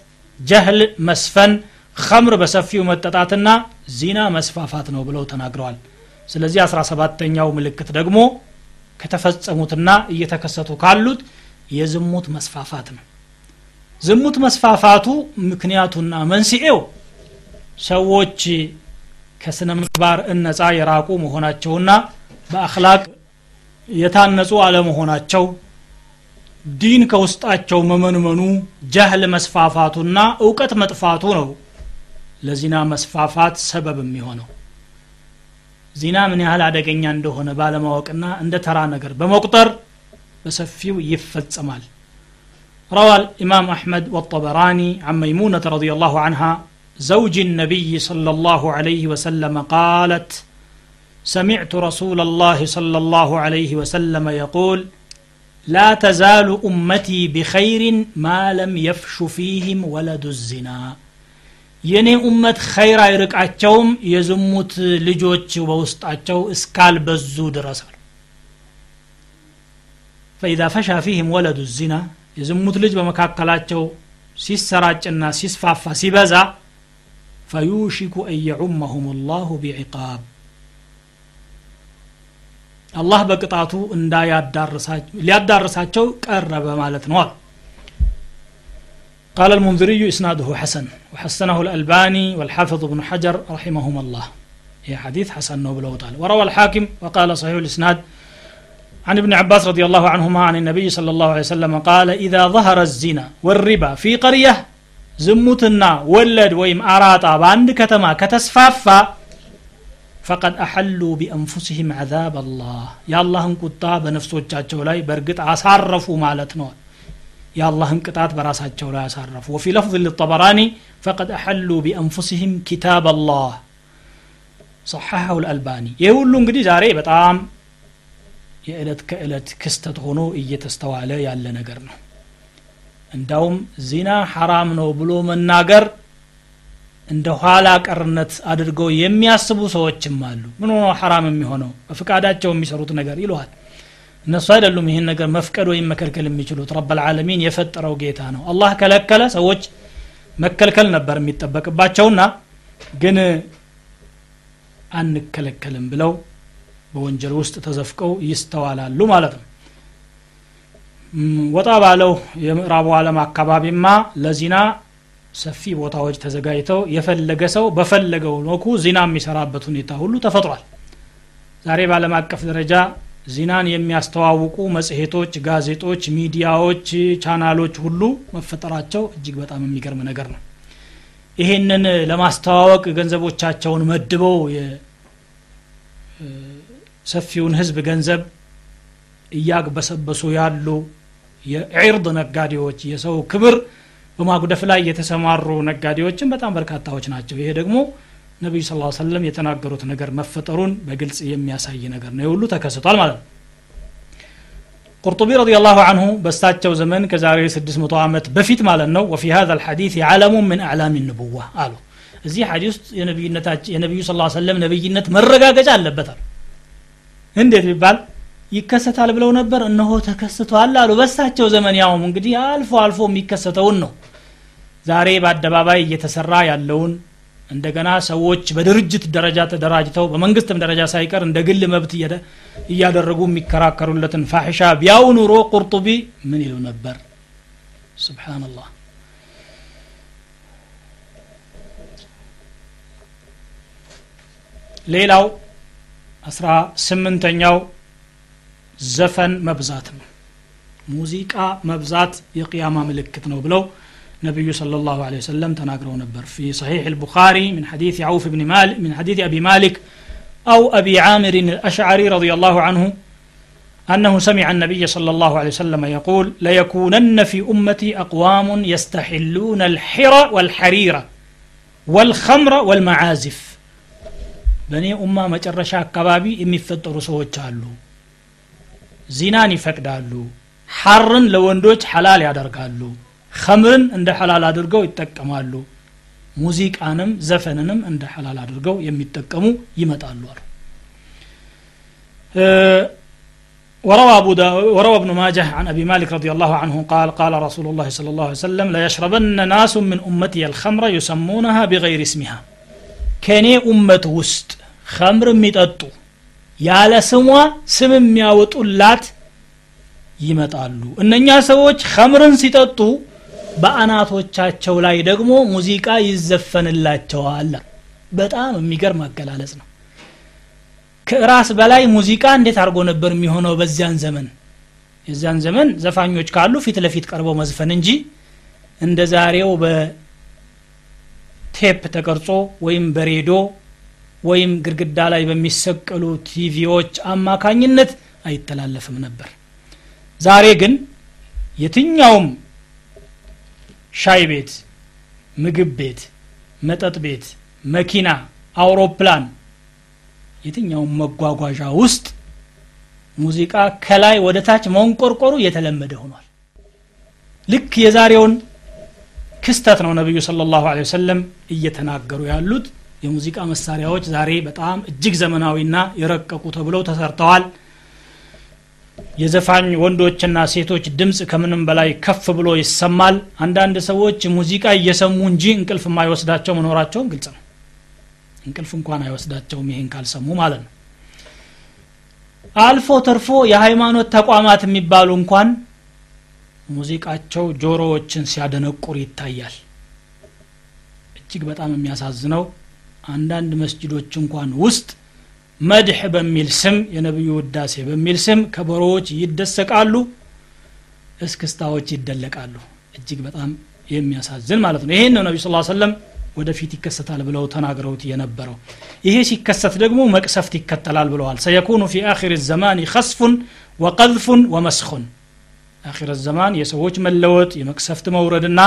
جهل مسفن خمر بسفيو متتاتنا زنا مسفافات ነው ብለው ተናግረዋል ስለዚህ 17ኛው ምልክት ደግሞ ከተፈጸሙትና እየተከሰቱ ካሉት የዝሙት መስፋፋት ነው። ዝሙት መስፋፋቱ ምክንያቱና መንስኤው ሰዎች ከስነ ምግባር እነጻ የራቁ መሆናቸውና በአክላቅ የታነጹ አለመሆናቸው ዲን ከውስጣቸው መመንመኑ ጀህል መስፋፋቱና እውቀት መጥፋቱ ነው ለዚና መስፋፋት ሰበብ የሚሆነው ዚና ምን ያህል አደገኛ እንደሆነ ባለማወቅና እንደ ተራ ነገር በመቁጠር በሰፊው ይፈጸማል روى الإمام أحمد والطبراني عن ميمونة رضي الله عنها زوج النبي صلى الله عليه وسلم قالت سمعت رسول الله صلى الله عليه وسلم يقول لا تزال أمتي بخير ما لم يفش فيهم ولد الزنا የኔ ኡመት ኸይር አይርቃቸውም የዝሙት ልጆች በውስጣቸው እስካልበዙ ድረስ አሉ። ፈኢዛ ፈሻ ፊህም ወለዱ ዚና የዝሙት ልጅ በመካከላቸው ሲሰራጭና ሲስፋፋ ሲበዛ ፈዩሽኩ አን የዑመሁም ላሁ ቢዕቃብ። አላህ በቅጣቱ ሊያዳርሳቸው ቀረበ ማለት ነው قال المنذري إسناده حسن وحسنه الألباني والحافظ بن حجر رحمهما الله. هي حديث حسن نوبل وطال وروى الحاكم وقال صحيح الإسناد عن ابن عباس رضي الله عنهما عن النبي صلى الله عليه وسلم قال إذا ظهر الزنا والربا في قرية زمتنا ولد ويم أراطا باند كتما كتسفافا فقد أحلوا بأنفسهم عذاب الله يا الله انكتاب نفسه ላይ برقت አሳረፉ ማለት ነው። የአላህን ቅጣት በራሳቸው ላይ ያሳረፉ ወፊ ለፍዝ ልጠበራኒ ፈቀድ አሐሉ ቢአንፉሲህም ኪታብ አላህ ሰሐሐሁ ልአልባኒ ይህ ሁሉ እንግዲህ ዛሬ በጣም የዕለት ከዕለት ክስተት ሆኖ እየተስተዋለ ያለ ነገር ነው። እንዳውም ዚና ሐራም ነው ብሎ መናገር እንደ ኋላ ቀርነት አድርገው የሚያስቡ ሰዎችም አሉ። ምን ሆኖ ሐራም የሚሆነው? በፍቃዳቸው የሚሰሩት ነገር ይለዋል እነሱ አይደሉም ይህን ነገር መፍቀድ ወይም መከልከል የሚችሉት። ረብልዓለሚን የፈጠረው ጌታ ነው። አላህ ከለከለ ሰዎች መከልከል ነበር የሚጠበቅባቸውና ግን አንከለከልም ብለው በወንጀል ውስጥ ተዘፍቀው ይስተዋላሉ ማለት ነው። ወጣ ባለው የምዕራቡ ዓለም አካባቢማ ለዚና ሰፊ ቦታዎች ተዘጋጅተው የፈለገ ሰው በፈለገው መልኩ ዚና የሚሰራበት ሁኔታ ሁሉ ተፈጥሯል። ዛሬ በዓለም አቀፍ ደረጃ ዚናን የሚያስተዋውቁ መጽሔቶች ጋዜጦች ሚዲያዎች ቻናሎች ሁሉ መፈጠራቸው እጅግ በጣም የሚገርም ነገር ነው። ይሄንን ለማስተዋወቅ ገንዘቦቻቸውን መድበው ሰፊውን ህዝብ ገንዘብ እያግበሰበሱ ያሉ የዒርድ ነጋዴዎች የሰው ክብር በማጉደፍ ላይ የተሰማሩ ነጋዴዎችን በጣም በርካታዎች ናቸው። ይሄ ደግሞ نبي صلى ነቢዩ ስ ሰለም የተናገሩት ነገር መፈጠሩን በግልጽ የሚያሳይ ነገር ነው። የሁሉ ተከስቷል ማለት ነው። قرطبي رضي الله عنه بستاتش زمن كزاري سدس متوامت بفيت مال النو وفي هذا الحديث علم من اعلام النبوة قالوا زي حديث يا نبي النتاج يا نبي صلى الله عليه وسلم نبي النت مرقا قجال لبتر هندي تبال يكست على بلو نبر انه تكست على قالوا بستاتش زمن يوم قدي الف الف ميكست ونو زاري بعد دبابا يتسرى يا اللون እንደገና ሰዎች በድርጅት ደረጃ ተደራጅተው በመንግስትም ደረጃ ሳይቀር እንደ ግል መብት እያደረጉ የሚከራከሩለትን ፋሒሻ ቢያው ኑሮ ቁርጡቢ ምን ይሉ ነበር? ስብሓንላህ ሌላው አስራ ስምንተኛው ዘፈን መብዛት ነው። ሙዚቃ መብዛት የቅያማ ምልክት ነው ብለው نبي صلى الله عليه وسلم تناقروا نبر في صحيح البخاري من حديث عوف بن مالك من حديث أبي مالك أو أبي عامر الأشعري رضي الله عنه أنه سمع النبي صلى الله عليه وسلم يقول ليكونن في أمتي أقوام يستحلون الحر والحرير والخمر والمعازف بني أمة مجرشا كبابي إمي فتروا سوى ዚናን ይፈቅዳሉ ሐርን ለወንዶች ሐላል ያደርጋሉ ከምርን እንደ ሐላል አድርገው ይጠቀማሉ ሙዚቃንም ዘፈንንም እንደ ሐላል አድርገው የሚጠቀሙ ይመጣሉ አሉ وروى أبو دا وروى ابن ماجه عن أبي مالك رضي الله عنه قال قال رسول الله صلى الله عليه وسلم لا يشربن ناس من أمتي الخمر يسمونها بغير اسمها كني أمة وسط خمر ميتأتو ያለ ስሟ ስም የሚያወጡላት ይመጣሉ እነኛ ሰዎች ከምርን ሲጠጡ በአናቶቻቸው ላይ ደግሞ ሙዚቃ ይዘፈንላቸዋል። በጣም የሚገርም አገላለጽ ነው። ከራስ በላይ ሙዚቃ እንዴት አድርጎ ነበር የሚሆነው በዚያን ዘመን? የዚያን ዘመን ዘፋኞች ካሉ ፊት ለፊት ቀርበው መዝፈን እንጂ እንደ ዛሬው በቴፕ ተቀርጾ ወይም በሬዲዮ ወይም ግድግዳ ላይ በሚሰቀሉ ቲቪዎች አማካኝነት አይተላለፍም ነበር። ዛሬ ግን የትኛውም ሻይ ቤት ምግብ ቤት መጠጥ ቤት መኪና አውሮፕላን የትኛውም መጓጓዣ ውስጥ ሙዚቃ ከላይ ወደ ታች መንቆርቆሩ የተለመደ ሆኗል። ልክ የዛሬውን ክስተት ነው ነቢዩ ስለ ላሁ ወሰለም እየተናገሩ ያሉት። የሙዚቃ መሳሪያዎች ዛሬ በጣም እጅግ ዘመናዊና የረቀቁ ተብለው ተሰርተዋል የዘፋኝ ወንዶችና ሴቶች ድምፅ ከምንም በላይ ከፍ ብሎ ይሰማል። አንዳንድ ሰዎች ሙዚቃ እየሰሙ እንጂ እንቅልፍ የማይወስዳቸው መኖራቸውም ግልጽ ነው። እንቅልፍ እንኳን አይወስዳቸውም ይሄን ካልሰሙ ማለት ነው። አልፎ ተርፎ የሃይማኖት ተቋማት የሚባሉ እንኳን ሙዚቃቸው ጆሮዎችን ሲያደነቁር ይታያል። እጅግ በጣም የሚያሳዝነው አንዳንድ መስጅዶች እንኳን ውስጥ መድሕ በሚል ስም የነቢዩ ውዳሴ በሚል ስም ከበሮዎች ይደሰቃሉ እስክስታዎች ይደለቃሉ። እጅግ በጣም የሚያሳዝን ማለት ነው። ይሄን ነው ነቢ ስ ሰለም ወደፊት ይከሰታል ብለው ተናግረውት የነበረው። ይሄ ሲከሰት ደግሞ መቅሰፍት ይከተላል ብለዋል። ሰየኩኑ ፊ አኺር ዘማን ከስፉን ወቀዝፉን ወመስኹን። አኺር ዘማን የሰዎች መለወጥ የመቅሰፍት መውረድና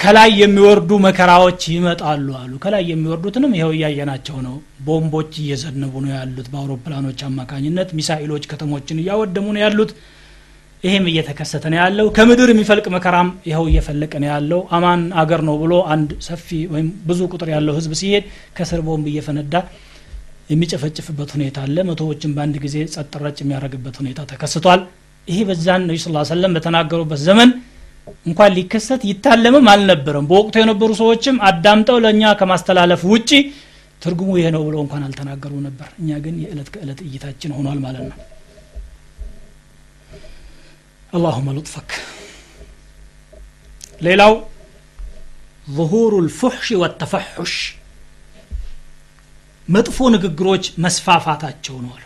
ከላይ የሚወርዱ መከራዎች ይመጣሉ አሉ። ከላይ የሚወርዱትንም ይኸው እያየናቸው ነው። ቦምቦች እየዘነቡ ነው ያሉት። በአውሮፕላኖች አማካኝነት ሚሳኤሎች ከተሞችን እያወደሙ ነው ያሉት። ይሄም እየተከሰተ ነው ያለው። ከምድር የሚፈልቅ መከራም ይኸው እየፈለቀ ነው ያለው። አማን አገር ነው ብሎ አንድ ሰፊ ወይም ብዙ ቁጥር ያለው ህዝብ ሲሄድ ከስር ቦምብ እየፈነዳ የሚጨፈጭፍበት ሁኔታ አለ። መቶዎችን በአንድ ጊዜ ጸጥ ረጭ የሚያደርግበት ሁኔታ ተከስቷል። ይሄ በዛን ነቢ ስ ሰለም በተናገሩበት ዘመን እንኳን ሊከሰት ይታለምም አልነበረም በወቅቱ የነበሩ ሰዎችም አዳምጠው ለእኛ ከማስተላለፍ ውጪ ትርጉሙ ይሄ ነው ብሎ እንኳን አልተናገሩ ነበር እኛ ግን የዕለት ከዕለት እይታችን ሆኗል ማለት ነው اللهم لطفك ሌላው ظهور الفحش والتفحش መጥፎ ንግግሮች መስፋፋታቸው ነው አሉ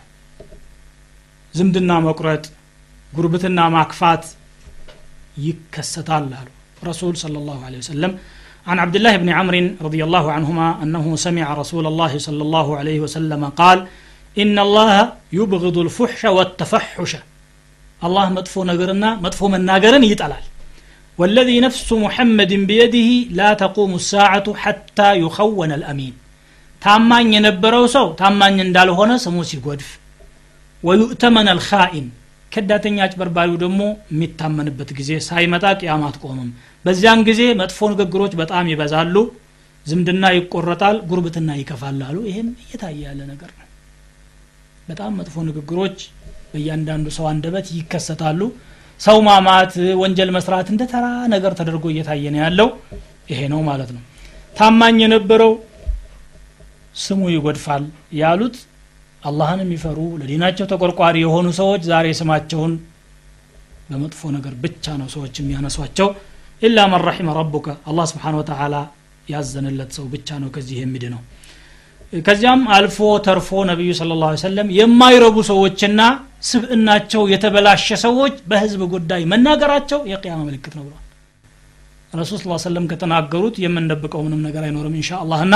ዝምድና መቁረጥ ጉርብትና ማክፋት ይከሰታል አሉ ረሱል صلى الله عليه وسلم عن عبد الله بن عمرو رضي الله عنهما أنه سمع رسول الله صلى الله عليه وسلم قال إن الله يبغض الفحش والتفحش الله مدفو نقرنا مدفو من ناقرن يتعلال والذي نفس محمد بيده لا تقوم الساعة حتى يخون الأمين ታማኝ የነበረው ሰው ታማኝ እንዳልሆነ ስሙ ሲጎድፍ ወዩእተመን አልኻኢን ከዳተኛ አጭበርባሪው ደግሞ የሚታመንበት ጊዜ ሳይመጣ ቅያማ አትቆምም በዚያን ጊዜ መጥፎ ንግግሮች በጣም ይበዛሉ ዝምድና ይቆረጣል ጉርብትና ይከፋላሉ ይህም እየታየ ያለ ነገር ነው። በጣም መጥፎ ንግግሮች በእያንዳንዱ ሰው አንደበት ይከሰታሉ። ሰው ማማት ወንጀል መስራት እንደ ተራ ነገር ተደርጎ እየታየ ነው ያለው። ይሄ ነው ማለት ነው። ታማኝ የነበረው ስሙ ይጎድፋል ያሉት አላህን የሚፈሩ ለዲናቸው ተቆርቋሪ የሆኑ ሰዎች ዛሬ ስማቸውን በመጥፎ ነገር ብቻ ነው ሰዎች የሚያነሷቸው። ኢላ መን ረሒመ ረቡከ አላህ ስብሓን ወተላ ያዘነለት ሰው ብቻ ነው ከዚህ የሚድ ነው ከዚያም አልፎ ተርፎ ነቢዩ ስለ ላ ሰለም የማይረቡ ሰዎችና ስብእናቸው የተበላሸ ሰዎች በህዝብ ጉዳይ መናገራቸው የቅያማ ምልክት ነው ብሏል። ረሱል ስ ሰለም ከተናገሩት የምንደብቀው ምንም ነገር አይኖርም እንሻ አላህና